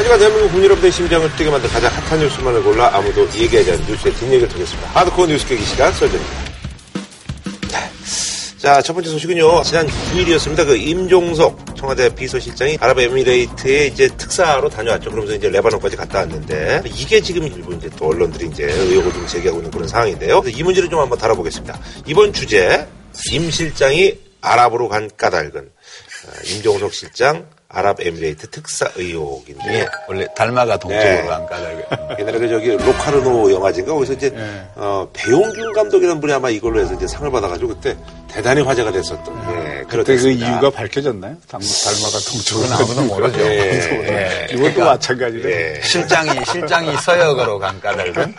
하지만 대한민국 국민 여러분의 심장을 뛰게 만든 가장 핫한 뉴스만을 골라 아무도 얘기하지 않는 뉴스의 뒷얘기를 드리겠습니다. 하드코어 뉴스 깨기 시간 썰전입니다. 자, 첫 번째 소식은요. 지난 9일이었습니다. 그 임종석 청와대 비서실장이 아랍에미레이트에 이제 특사로 다녀왔죠. 그러면서 이제 레바논까지 갔다 왔는데 이게 지금 일부 이제 또 언론들이 이제 의혹을 좀 제기하고 있는 그런 상황인데요. 이 문제를 좀 한번 다뤄보겠습니다. 이번 주제 임 실장이 아랍으로 간 까닭은 어, 임종석 실장 아랍에미레이트 특사 의혹인데 이게 원래 달마가 동쪽으로 네. 안 까닭을. 옛날에 그 저기 로카르노 영화제인가 거기서 이제 어, 배용균 감독이라는 분이 아마 이걸로 해서 이제 상을 받아가지고 그때 대단히 화제가 됐었던 예, 그때 그. 이유가 밝혀졌나요? 당- 달마가 동쪽으로 그건 아무도 모르죠. 예. 이것도 그러니까 마찬가지네. 예. 실장이 실장이 서역으로 간 까닭은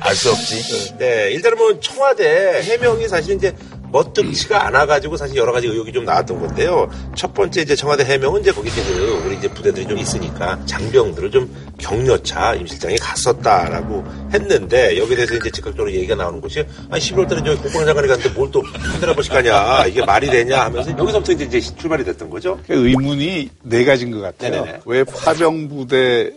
알 수 없지. 네, 일단은 뭐 청와대 해명이 사실 이제 멋득치가 않아가지고 사실 여러 가지 의혹이 좀 나왔던 건데요. 첫 번째 이제 청와대 해명은 이제 거기 이제 그 우리 이제 부대들이 좀 있으니까 장병들을 좀 격려차 임 실장이 갔었다라고 했는데 여기에 대해서 이제 즉각적으로 얘기가 나오는 것이 아니 11월 달에 저기 국방장관이 갔는데 뭘 또 한 달에 한 번씩 가냐 이게 말이 되냐 하면서 여기서부터 이제, 이제 출발이 됐던 거죠. 그 의문이 네 가지인 것 같아요. 네네네. 왜 파병부대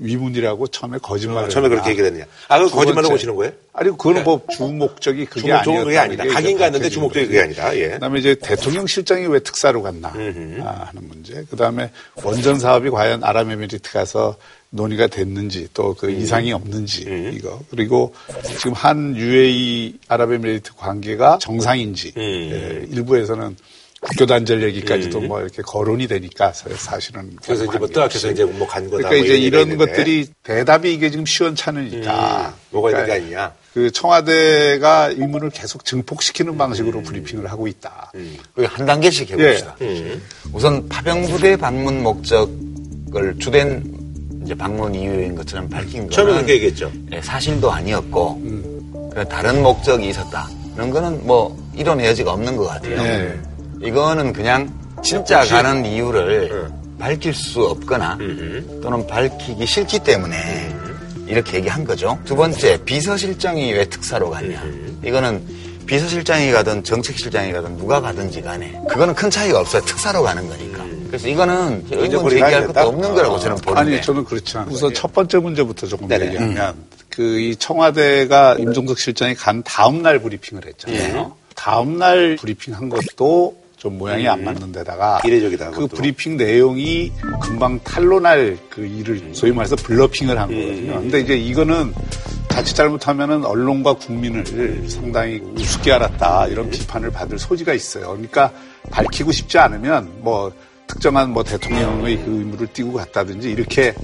위문이라고 처음에 거짓말을 처음에 그렇게. 얘기를 했느냐. 아, 그두 거짓말로. 보시는 거예요? 아니 그거는 뭐 주 목적이 그게 주목, 아니었다. 그게 아니다. 가긴 갔는데 주목적이 그게 아니다. 예. 그다음에 이제 대통령 실장이 왜 특사로 갔나 아, 하는 문제. 그다음에 원전 사업이 과연 아랍에미리트 가서 논의가 됐는지 또그 이상이 없는지 이거 그리고 지금 한 UAE 아랍에미리트 관계가 정상인지 예, 일부에서는 국 교 단절 얘기까지도 뭐 이렇게 거론이 되니까 사- 사실은 그래서 이제 뭐 뜨악해서 이제 뭐간 거다. 그러니까 뭐 이제 이런 있는데. 것들이 대답이 이게 지금 시원찮으니까 음, 뭐가 있는 게 그러니까 아니냐. 그 청와대가 의문을 계속 증폭시키는 방식으로 브리핑을 하고 있다. 우리 한 단계씩 해봅시다. 우선 파병부대 방문 목적을 주된 이제 방문 이유인 것처럼 밝힌 처음에 거는 그렇게 얘기했죠. 예, 사실도 아니었고 그 다른 목적이 있었다는 거는 뭐 이론의 여지가 없는 것 같아요. 네. 이거는 그냥 진짜 가는 이유를 밝힐 수 없거나 또는 밝히기 싫기 때문에 이렇게 얘기한 거죠. 두 번째 비서실장이 왜 특사로 갔냐? 이거는 비서실장이 가든 정책실장이 가든 누가 가든지 간에 그거는 큰 차이가 없어요. 특사로 가는 거니까. 그래서 이거는 의문 제기할? 것도 없는 거라고 저는 보는데. 아니 저는 그렇지 않아요. 우선 첫 번째 문제부터 조금 네네. 얘기하면 그이 청와대가 임종석 실장이 간 다음 날 브리핑을 했잖아요. 다음 날 브리핑한 것도 좀 모양이 안 맞는 데다가 이례적이다, 그 그것도. 브리핑 내용이 금방 탄로날 그 일을 소위 말해서 블러핑을 한 거거든요. 근데 이제 이거는 자칫 잘못하면은 언론과 국민을 상당히 우습게 알았다 이런 비판을 받을 소지가 있어요. 그러니까 밝히고 싶지 않으면 뭐 특정한 뭐 대통령의 그 의무를 띄고 갔다든지 이렇게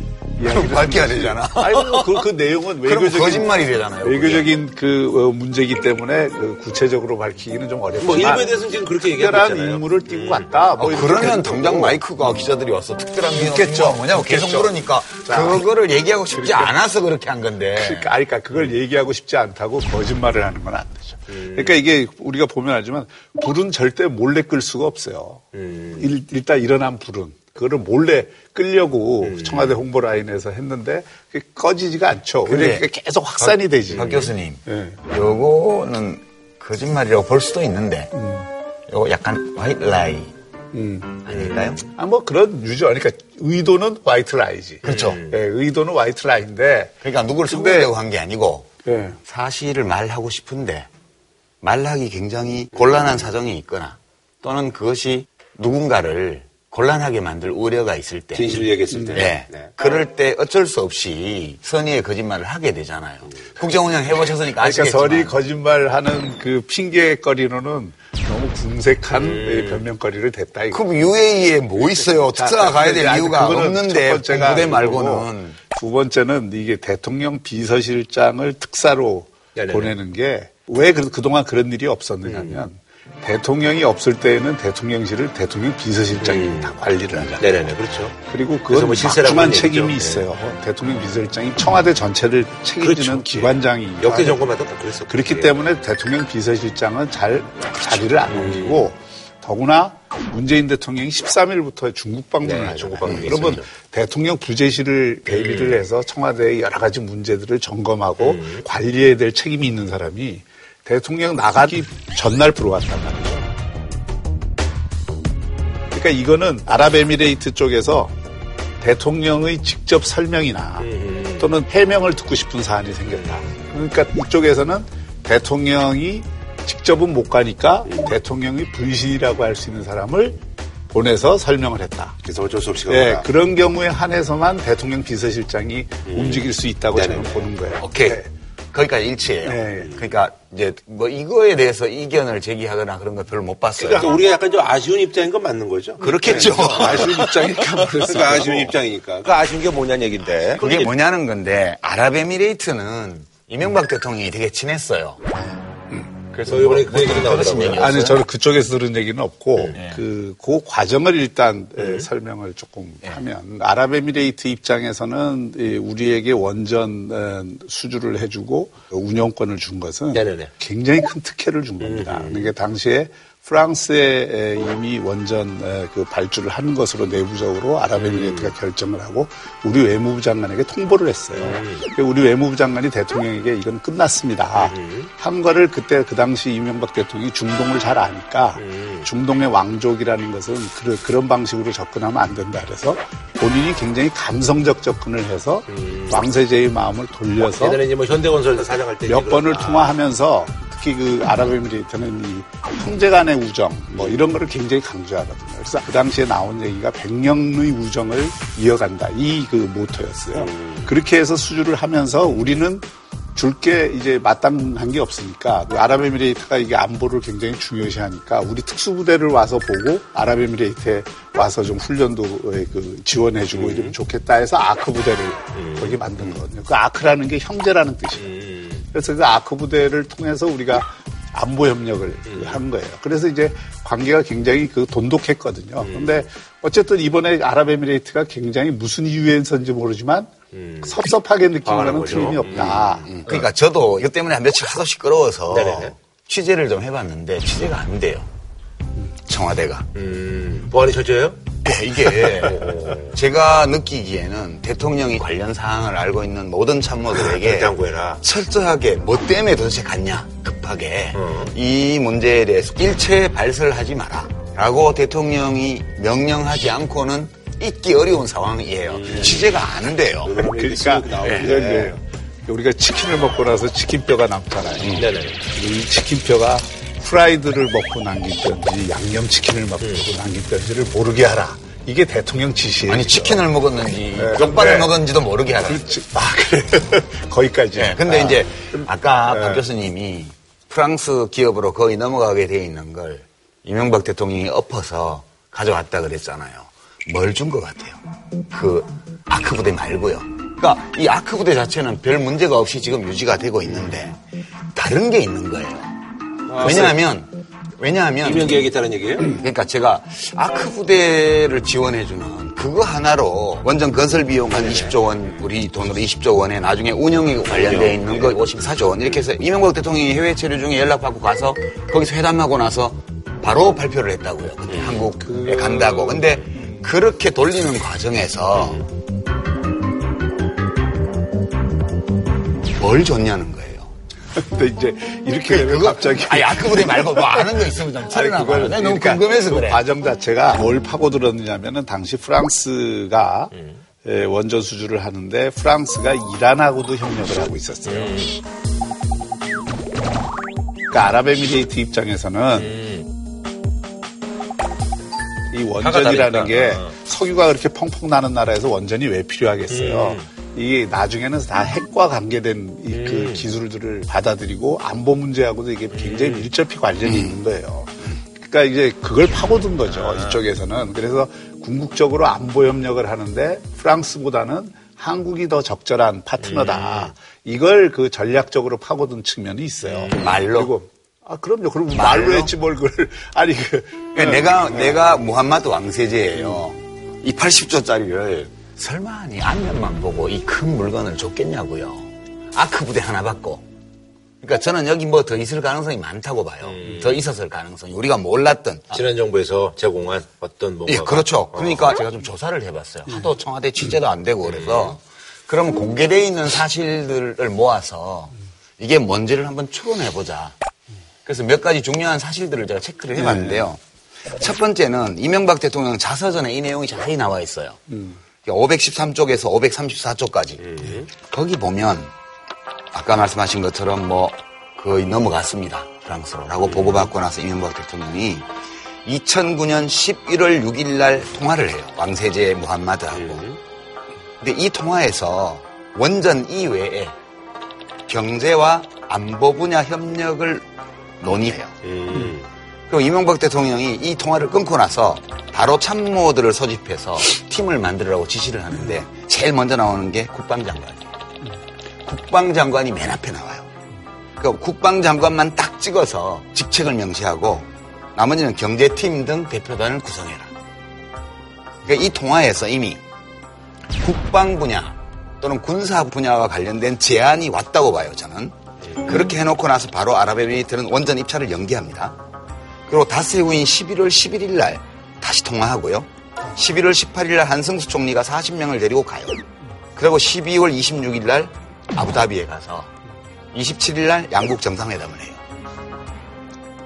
이야기를 밝혀야. 되잖아. 아니 그, 그 내용은 외교적인 거짓말이 되잖아요. 그게. 외교적인 그 어, 문제이기 때문에 그 구체적으로 밝히기는 좀 어렵지만 뭐 일부에 대해서는 지금 그렇게 얘기하고 특별한 있잖아요. 임무를 띄고 갔다. 뭐 어, 이렇게 그러면 당장 거고. 마이크가 기자들이 와서 특별한 게 있겠죠. 뭐냐고 계속 있겠죠. 물으니까 자. 그거를 얘기하고 싶지 않아서 그렇게 한 건데. 그러니까, 그러니까 그걸 얘기하고 싶지 않다고 거짓말을 하는 건 안 되죠. 그러니까 이게 우리가 보면 알지만 불은 절대 몰래 끌 수가 없어요. 일, 일단 일어난 불은 그거를 몰래 끌려고 청와대 홍보 라인에서 했는데 그게 꺼지지가 않죠. 근데 그게 계속 확산이 되지. 박 교수님, 예. 요거는 거짓말이라고 볼 수도 있는데, 요거 약간 white lie 아닐까요? 아, 뭐 그런 유저. 그러니까 의도는 white lie지. 그렇죠. 예, 의도는 white lie인데. 그러니까 누구를 속이려고 한 게 아니고 예. 사실을 말하고 싶은데 말하기 굉장히 곤란한 사정이 있거나 또는 그것이 누군가를 곤란하게 만들 우려가 있을 때 얘기했을 때. 네. 네. 그럴 때 어쩔 수 없이 선의의 거짓말을 하게 되잖아요. 국정 운영 해보셨으니까 그러니까 아시겠지만 설이 거짓말하는 그 핑계거리로는 너무 궁색한 예, 변명거리를 댔다. 이거. 그럼 UAE에 뭐 있어요? 자, 특사가 가야 될 이유가 없는데 첫 번째가 부대 이거고, 말고는 두 번째는 이게 대통령 비서실장을 특사로 네네네. 보내는 게 왜 그동안 그런 일이 없었느냐 하면 대통령이 없을 때에는 대통령실을 대통령 비서실장이 다 관리를 하잖아요. 네네네, 그렇죠. 그리고 그건 뭐 막중한 얘기죠. 책임이 네. 있어요. 대통령 비서실장이 청와대 전체를 책임지는 그렇죠. 기관장이 역대 정권마다 다 그랬었고. 그렇기 때문에 대통령 비서실장은 잘 자리를 안 옮기고 더구나 문재인 대통령이 13일부터 중국 방문을 네, 방문이 그러면 있었죠. 대통령 부재실을 대비를 해서 청와대의 여러 가지 문제들을 점검하고 음. 관리해야 될 책임이 있는 사람이 대통령 나가기 전날 들어왔단 말이에요. 그러니까 이거는 아랍에미레이트 쪽에서 대통령의 직접 설명이나 또는 해명을 듣고 싶은 사안이 생겼다. 그러니까 이쪽에서는 대통령이 직접은 못 가니까 대통령이 분신이라고 할 수 있는 사람을 보내서 설명을 했다. 그래서 어쩔 수 없이 예, 가거나. 그런 경우에 한해서만 대통령 비서실장이 움직일 수 있다고 네네네. 저는 보는 거예요. 오케이. 네. 거기까지 일치해요. 네. 그러니까 이제 뭐 이거에 대해서 이견을 제기하거나 그런 거 별로 못 봤어요. 그러니까 우리가 약간 좀 아쉬운 입장인 건 맞는 거죠. 그렇겠죠. 아쉬운 입장이니까 그러니까. 아쉬운 입장이니까. 그 아쉬운 게 뭐냐는 얘긴데. 그게 뭐냐는 건데 아랍에미레이트는 이명박 대통령이 되게 친했어요. 그래서 저 이번에 그 얘기도 나오더라고요. 얘기였어요? 아니 저는 그쪽에서 들은 얘기는 없고 네. 그, 그 과정을 일단 에, 설명을 조금 하면 아랍에미레이트 입장에서는 이 우리에게 원전 어, 수주를 해주고 운영권을 준 것은 네네네. 굉장히 큰 특혜를 준 겁니다. 그러니까 당시에 프랑스에 에, 이미 원전 에, 그 발주를 하는 것으로 내부적으로 아랍에미레이트가 결정을 하고 우리 외무부 장관에게 통보를 했어요. 그러니까 우리 외무부 장관이 대통령에게 이건 끝났습니다. 한 거를 그때 그 당시 이명박 대통령이 중동을 잘 아니까 중동의 왕족이라는 것은 그런, 그런 방식으로 접근하면 안 된다 그래서 본인이 굉장히 감성적 접근을 해서 왕세제의 마음을 돌려서 예전에 이제 뭐 현대건설 사장할 때 몇 번을 그런- 통화하면서 특히 그 아랍에미레이트는 이 형제 간의 우정 뭐 이런 거를 굉장히 강조하거든요. 그래서 그 당시에 나온 얘기가 백년의 우정을 이어간다. 이 그 모토였어요. 그렇게 해서 수주를 하면서 우리는 줄게 이제 마땅한 게 없으니까 그 아랍에미레이트가 이게 안보를 굉장히 중요시하니까 우리 특수부대를 와서 보고 아랍에미레이트에 와서 좀 훈련도 그 지원해주고 이러면 좋겠다 해서 아크 부대를 거기 만든 거거든요. 그 아크라는 게 형제라는 뜻이에요. 그래서 그 아크 부대를 통해서 우리가 안보 협력을 한 거예요. 그래서 이제 관계가 굉장히 그 돈독했거든요. 근데 어쨌든 이번에 아랍에미레이트가 굉장히 무슨 이유에서인지 모르지만 섭섭하게 느낀 당하는 거는 거죠. 틀림이 없다. 그러니까 저도 이것 때문에 한 며칠 하도 시끄러워서 네네네. 취재를 좀 해봤는데 취재가 안 돼요. 청와대가. 음, 보안이 처져요? 네, 이게 제가 느끼기에는 대통령이 관련 사항을 알고 있는 모든 참모들에게. 철저하게 뭐 때문에 도대체 갔냐 급하게 어. 이 문제에 대해서 일체 발설하지 마라 라고 대통령이 명령하지 않고는 있기 어려운 상황이에요 취재가 안 돼요 그러니까 그 우리가 치킨을 먹고 나서 치킨뼈가 남잖아요. 네네. 이 치킨뼈가 프라이드를 먹고 남긴 뼈인지 양념치킨을 먹고 남긴 뼈인지를 모르게 하라. 이게 대통령 지시예요. 아니 치킨을 먹었는지 네. 쪽발을 네. 먹었는지도 모르게 하라 그렇지. 아, 그래. 거기까지. 네, 근데 아. 이제 아까 네. 박 교수님이 프랑스 기업으로 거의 넘어가게 돼 있는 걸 이명박 대통령이 엎어서 가져왔다 그랬잖아요. 뭘 준 것 같아요? 그 아크 부대 말고요. 그러니까 이 아크 부대 자체는 별 문제가 없이 지금 유지가 되고 있는데 다른 게 있는 거예요. 왜냐하면 왜냐하면 이명 계획했다는 얘기예요? 그러니까 제가 아크 부대를 지원해주는 그거 하나로 원전 건설 비용 한 20조 원, 우리 돈으로 20조 원에 나중에 운영이 관련되어 있는 거 54조 원. 이렇게 해서 이명박 대통령이 해외 체류 중에 연락받고 가서 거기서 회담하고 나서 바로 발표를 했다고요. 그때 한국에 간다고. 근데 그렇게 돌리는 과정에서 뭘 줬냐는 거예요. 근데 이제 이렇게 되면 갑자기. 아니, 아크 부대 말고 뭐 아는 거 있으면 좀 아니. 그걸 봐. 너무 그러니까 궁금해서 그 그래. 과정 자체가 뭘 파고들었느냐면은 당시 프랑스가 예, 원전 수주를 하는데 프랑스가 이란하고도 협력을 하고 있었어요. 그러니까 아랍에미레이트 입장에서는 이 원전이라는. 게 어. 석유가 그렇게 펑펑 나는 나라에서 원전이 왜 필요하겠어요? 이게 나중에는 다 핵과 관계된 이그 기술들을 받아들이고 안보 문제하고도 이게 굉장히 밀접히 관련이 있는 거예요. 그러니까 이제 그걸 파고든 거죠 이쪽에서는 그래서 궁극적으로 안보 협력을 하는데 프랑스보다는 한국이 더 적절한 파트너다. 이걸 그 전략적으로 파고든 측면이 있어요. 말로? 그리고 아 그럼요. 그럼 말로, 말로? 했지 뭘 그걸 아니 그 그러니까 내가 내가 무함마드 왕세제예요. 이 80조짜리를 설마 니 앞면만 보고 이 큰 물건을 줬겠냐고요. 아크 부대 하나 받고. 그러니까 저는 여기 뭐 더 있을 가능성이 많다고 봐요. 더 있었을 가능성이 우리가 몰랐던. 지난 정부에서 제공한 어떤 뭔가. 예, 그렇죠. 그러니까 제가 좀 조사를 해봤어요. 하도 청와대 취재도 안 되고 그래서 그러면 공개되어 있는 사실들을 모아서 이게 뭔지를 한번 추론해보자. 그래서 몇 가지 중요한 사실들을 제가 체크를 해봤는데요. 첫 번째는 이명박 대통령 자서전에 이 내용이 자세히 나와 있어요. 513쪽에서 534쪽까지. 음. 거기 보면 아까 말씀하신 것처럼 뭐 거의 넘어갔습니다. 프랑스로라고 음. 보고받고 나서 이명박 대통령이 2009년 11월 6일 날 통화를 해요. 왕세제 무함마드하고. 음. 근데 이 통화에서 원전 이외에 경제와 안보 분야 협력을 논의해요. 음. 그리고 이명박 대통령이 이 통화를 끊고 나서 바로 참모들을 소집해서 팀을 만들라고 지시를 하는데 제일 먼저 나오는 게 국방장관이에요. 국방장관이 맨 앞에 나와요. 그 국방장관만 딱 찍어서 직책을 명시하고 나머지는 경제팀 등 대표단을 구성해라. 그러니까 이 통화에서 이미 국방 분야 또는 군사 분야와 관련된 제안이 왔다고 봐요, 저는. 그렇게 해놓고 나서 바로 아랍에미리트는 원전 입찰을 연기합니다. 그리고 닷새 후인 11월 11일 날 다시 통화하고요. 11월 18일 날 한승수 총리가 40명을 데리고 가요. 그리고 12월 26일 날 아부다비에 가서 27일 날 양국 정상회담을 해요.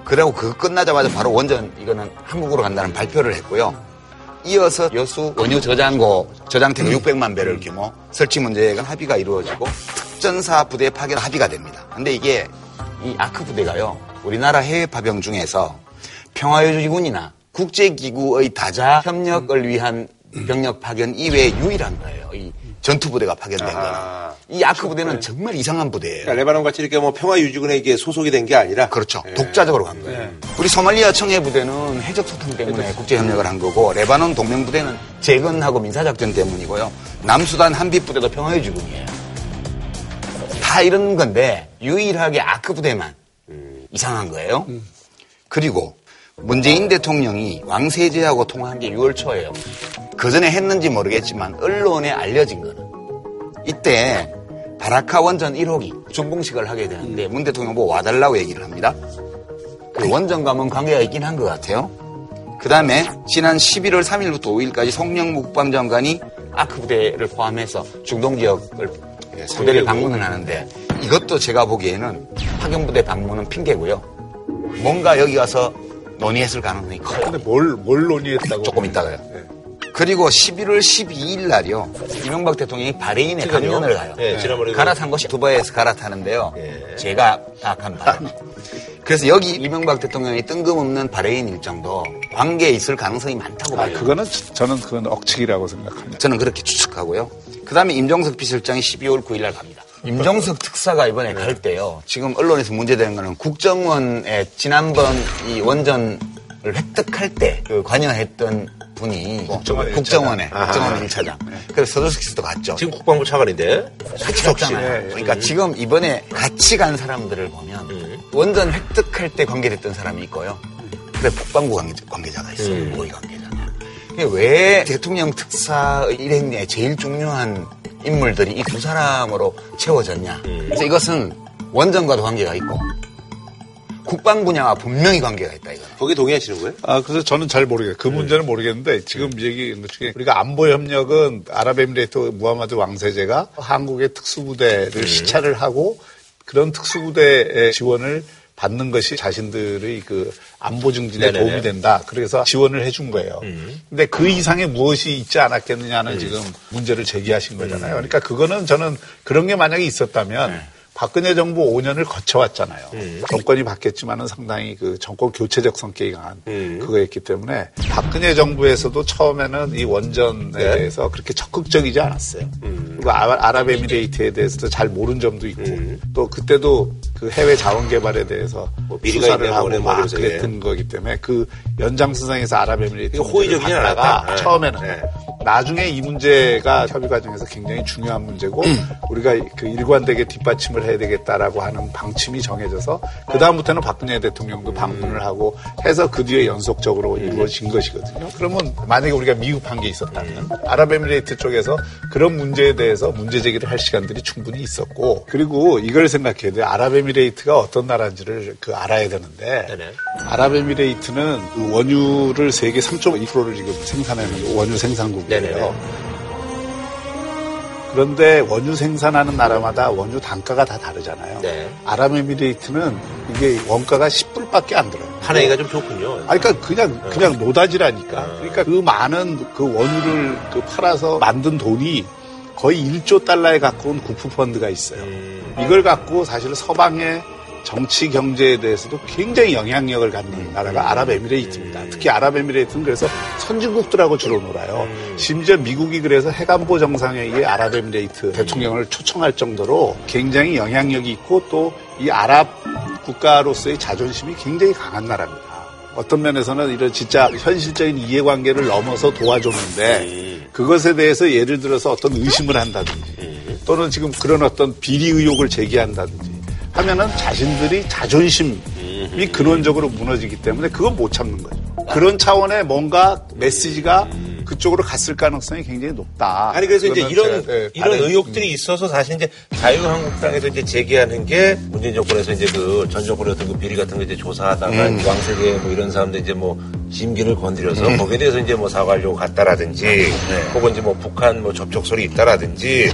그리고 그거 끝나자마자 바로 원전 이거는 한국으로 간다는 발표를 했고요. 이어서 여수 원유 저장고 저장택 600만 배럴 규모 설치 문제에 관한 합의가 이루어지고 특전사 부대 파견 합의가 됩니다. 근데 이게 이 아크 부대가요. 우리나라 해외 파병 중에서 평화유지군이나 국제기구의 다자 협력을 위한 병력 파견 이외에 유일한 거예요. 이 전투 부대가 파견된 거는. 아. 이 아크 부대는 정말 이상한 부대예요. 그러니까 레바논 같이 이렇게 뭐 평화유지군에 이게 소속이 된 게 아니라 그렇죠. 독자적으로 간 거예요. 우리 소말리아 청해 부대는 해적 소통 때문에 국제 협력을 한 거고 레바논 동맹 부대는 재건하고 민사작전 때문이고요. 남수단 한빛 부대도 평화유지군이에요. 다 이런 건데 유일하게 아크 부대만 이상한 거예요. 그리고 문재인 대통령이 왕세제하고 통화한 게 6월 초예요. 그 전에 했는지 모르겠지만 언론에 알려진 거는 이때 바라카 원전 1호기 준공식을 하게 되는데 문 대통령 보고 와달라고 얘기를 합니다. 그 원전과는 관계가 있긴 한 것 같아요. 그 다음에 지난 11월 3일부터 5일까지 송영무 국방 장관이 아크 부대를 포함해서 중동 지역을 부대를 방문을 하는데 이것도 제가 보기에는 파견 부대 방문은 핑계고요. 뭔가 여기 가서 논의했을 가능성이 커요. 근데 뭘, 뭘 논의했다고? 조금 있다가요. 그리고 11월 12일 날이요. 이명박 대통령이 바레인에 강연을 가요. 예, 지난번에 갈아탄 곳이 두바이에서 갈아타는데요. 예. 제가 파악한 바로. 그래서 여기 이명박 대통령이 뜬금없는 바레인 일정도 관계에 있을 가능성이 많다고 아, 봐요. 그거는 저는 그건 억측이라고 생각합니다. 저는 그렇게 추측하고요. 그 다음에 임종석 비서실장이 12월 9일 날 갑니다. 임종석 특사가 이번에 갈 때요. 지금 언론에서 문제되는 거는 국정원에 지난번 이 원전을 획득할 때 그 관여했던 분이 국정원 국정원에. 국정원 1차장. 그래서 서주석 씨도 갔죠. 지금 국방부 차관인데 같이 갔잖아요. 예, 예. 그러니까 지금 이번에 같이 간 사람들을 보면 원전 획득할 때 관계됐던 사람이 있고요. 근데 국방부 관계자, 관계자가 있어요. 모의 관계자가. 왜 대통령 특사 일행 내에 제일 중요한 인물들이 이 두 사람으로 채워졌냐. 그래서 이것은 원전과도 관계가 있고 국방 분야와 분명히 관계가 있다 이거는. 거기 동의하시는 거예요? 아, 그래서 저는 잘 모르겠어요. 그 문제는 모르겠는데 지금 얘기한 것 중에 우리가 안보 협력은 아랍에미레이트 무하마드 왕세제가 한국의 특수부대를 시찰을 하고 그런 특수부대의 지원을 받는 것이 자신들의 그 안보 증진에 네네네. 도움이 된다. 그래서 지원을 해준 거예요. 근데 그 이상의 무엇이 있지 않았겠느냐는 지금 문제를 제기하신 거잖아요. 그러니까 그거는 저는 그런 게 만약에 있었다면 박근혜 정부 5년을 거쳐왔잖아요. 정권이 바뀌었지만은 상당히 그 정권 교체적 성격이 강한 그거였기 때문에 박근혜 정부에서도 처음에는 이 원전에 네. 대해서 그렇게 적극적이지 않았어요. 그리고 아- 아랍에미레이트에 대해서도 잘 모르는 점도 있고 또 그때도 그 해외 자원 개발에 대해서 뭐 수사를 하고 막. 그랬던 거기 때문에 그 연장선상에서 문제를 갖다가 않았다. 네. 처음에는 네. 나중에 이 문제가 협의 과정에서 굉장히 중요한 문제고 우리가 그 일관되게 뒷받침을 해야 되겠다라고 하는 방침이 정해져서 그 다음부터는 박근혜 대통령도 방문을 하고 해서 그 뒤에 연속적으로 이루어진 것이거든요. 그러면 만약에 우리가 미흡한 게 있었다면 아랍에미레이트 쪽에서 그런 문제에 대해서 문제 제기를 할 시간들이 충분히 있었고 그리고 이걸 생각해야 돼요. 아랍에미레이트가 어떤 나라인지를 그 알아야 되는데 네네. 아랍에미레이트는 그 원유를 세계 3.2%를 지금 생산하는 원유 생산국 이에요. 네네네. 그런데 원유 생산하는 나라마다 원유 단가가 다 다르잖아요. 네. 아랍에미레이트는 이게 원가가 10불밖에 안 들어요. 한 해가 좀 좋군요. 아니, 그러니까 그냥 그냥 노다지라니까. 어. 그러니까 그 많은 그 원유를 그 팔아서 만든 돈이 거의 1조 달러에 가까운 국부 펀드가 있어요. 음. 이걸 갖고 사실 서방의 정치 경제에 대해서도 굉장히 영향력을 갖는 나라가 아랍에미레이트입니다. 특히 아랍에미레이트는 그래서 선진국들하고 주로 놀아요. 심지어 미국이 그래서 해관보 정상회의에 아랍에미레이트 대통령을 초청할 정도로 굉장히 영향력이 있고 또 이 아랍 국가로서의 자존심이 굉장히 강한 나라입니다. 어떤 면에서는 이런 진짜 현실적인 이해관계를 넘어서 도와줬는데 그것에 대해서 예를 들어서 어떤 의심을 한다든지 또는 지금 그런 어떤 비리 의혹을 제기한다든지 하면은 자신들이 자존심이 근원적으로 무너지기 때문에 그건 못 참는 거죠. 그런 차원의 뭔가 메시지가 그쪽으로 갔을 가능성이 굉장히 높다. 아니 그래서 이제 이런 제가, 예, 이런 의혹들이 있어서 사실 이제 자유한국당에서 이제 제기하는 게 문재인 정권에서 이제 그 전 정권의 어떤 그 비리 같은 거 이제 조사하다가 음. 왕세계 뭐 이런 사람들 이제 뭐 심기를 건드려서 음. 거기에 대해서 이제 뭐 사과하려고 갔다라든지 네. 혹은 이제 뭐 북한 뭐 접촉설이 있다라든지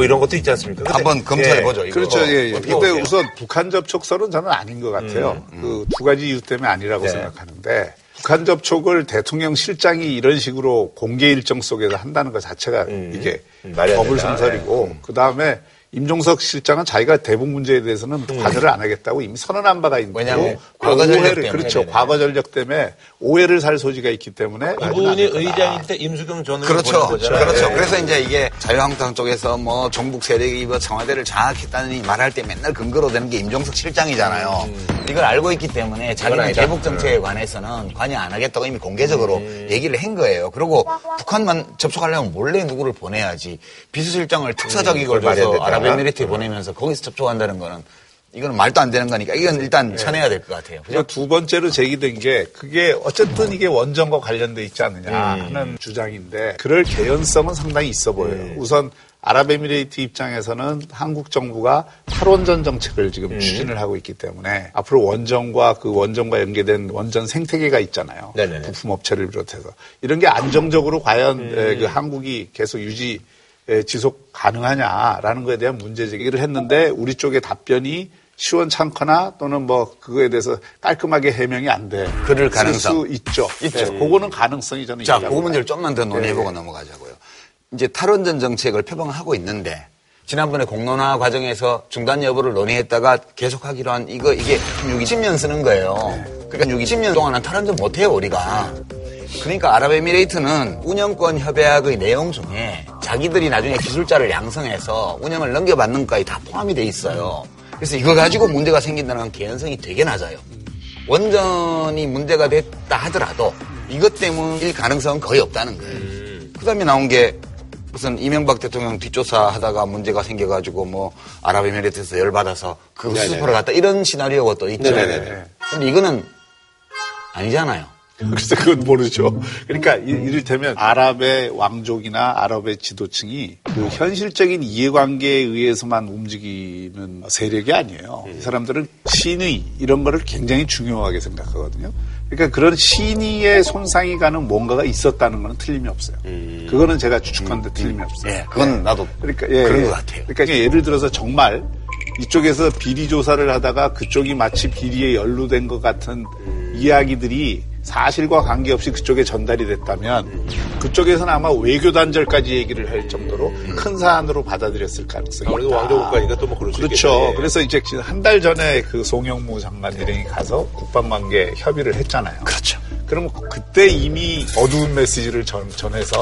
뭐 이런 것도 있지 않습니까? 근데- 한번 검토해 예. 보죠. 그렇죠. 예, 예. 어떻게 근데? 우선 북한 접촉설은 저는 아닌 것 같아요. 그두 가지 이유 때문에 아니라고 네. 생각하는데 북한 접촉을 대통령 실장이 이런 식으로 공개 일정 속에서 한다는 것 자체가 음. 이게 음, 말이 안 된다. 거불성설이고 그 다음에 임종석 실장은 자기가 대북 문제에 대해서는 관여를 안 하겠다고 이미 선언한 바가 있고 왜냐하면 그 과거 전력 오해를 때문에. 그렇죠. 과거 전력 때문에 오해를 살 소지가 있기 때문에 이분이 거다. 의장일 때 임수경 전 의원 그렇죠. 보낸 거잖아요. 그렇죠. 예. 그래서 이제 이게 자유한국당 쪽에서 뭐 종북 세력이 뭐 청와대를 장악했다니 말할 때 맨날 근거로 되는 게 임종석 실장이잖아요. 이걸 알고 있기 때문에 자기는 음. 음. 대북 정책에 관해서는 관여 안 하겠다고 이미 공개적으로 얘기를 한 거예요. 그리고 북한만 접촉하려면 몰래 누구를 보내야지 비서실장을 특사 음, 그걸 말해야 줘서 된다. 아랍에미리트에 보내면서 거기서 접촉한다는 거는 이거는 말도 안 되는 거니까 이건 일단 쳐내야 될 것 같아요. 그리고 두 번째로 제기된 게 그게 어쨌든 이게 원전과 관련돼 있지 않느냐 음. 하는 주장인데 그럴 개연성은 상당히 있어 보여요. 음. 우선 아랍에미레이트 입장에서는 한국 정부가 탈원전 정책을 지금 음. 추진을 하고 있기 때문에 앞으로 원전과 그 원전과 연계된 원전 생태계가 있잖아요. 네네네. 부품 업체를 비롯해서 이런 게 안정적으로 과연 음. 에, 그 한국이 계속 유지 에, 지속 가능하냐라는 거에 대한 문제 제기를 했는데 우리 쪽의 답변이 시원찮거나 또는 뭐 그거에 대해서 깔끔하게 해명이 안 돼. 그럴 가능성. 수 있죠. 있죠. 네, 그거는 가능성이 저는 자, 그 문제를. 좀만 더 논의해보고 네. 넘어가자고요. 이제 탈원전 정책을 표방하고 있는데 지난번에 공론화 과정에서 중단 여부를 논의했다가 계속하기로 한 이거 이게 60년 쓰는 거예요. 그러니까 60년 동안은 탈원전 못해요 우리가. 그러니까 아랍에미레이트는 운영권 협약의 내용 중에 자기들이 나중에 기술자를 양성해서 운영을 넘겨받는 것까지 다 포함이 돼 있어요. 그래서 이거 가지고 문제가 생긴다는 건 개연성이 되게 낮아요. 원전이 문제가 됐다 하더라도 이것 때문일 가능성은 거의 없다는 거예요. 그 다음에 나온 게 무슨 이명박 대통령 뒷조사 하다가 문제가 생겨가지고 뭐 아랍에미레이트에서 열받아서 그. 수습하러 갔다 이런 시나리오가 또 있죠. 네네네. 근데 이거는 아니잖아요. 글쎄 그건 모르죠. 그러니까 이- 이를테면 아랍의 왕족이나 아랍의 지도층이 그 현실적인 이해관계에 의해서만 움직이는 세력이 아니에요. 이 사람들은 신의 이런 거를 굉장히 중요하게 생각하거든요. 그러니까 그런 신의에 손상이 가는 뭔가가 있었다는 건 틀림이 없어요. 그거는 제가 추측하는데 틀림이 없어요. 예, 그건 나도 그러니까 예, 그런 예. 것 같아요. 그러니까 예를 들어서 정말 이쪽에서 비리 조사를 하다가 그쪽이 마치 비리에 연루된 것 같은 이야기들이 사실과 관계없이 그쪽에 전달이 됐다면 그쪽에서는 아마 외교 단절까지 얘기를 할 정도로 큰 사안으로 받아들였을 가능성이 아무래도 있다. 왕조 국가니까 또 뭐 그럴 수 그렇죠. 있겠네. 그래서 이제 한 달 전에 그 송영무 장관 일행이 가서 국방관계 협의를 했잖아요. 그렇죠. 그럼 그때 이미 어두운 메시지를 전, 전해서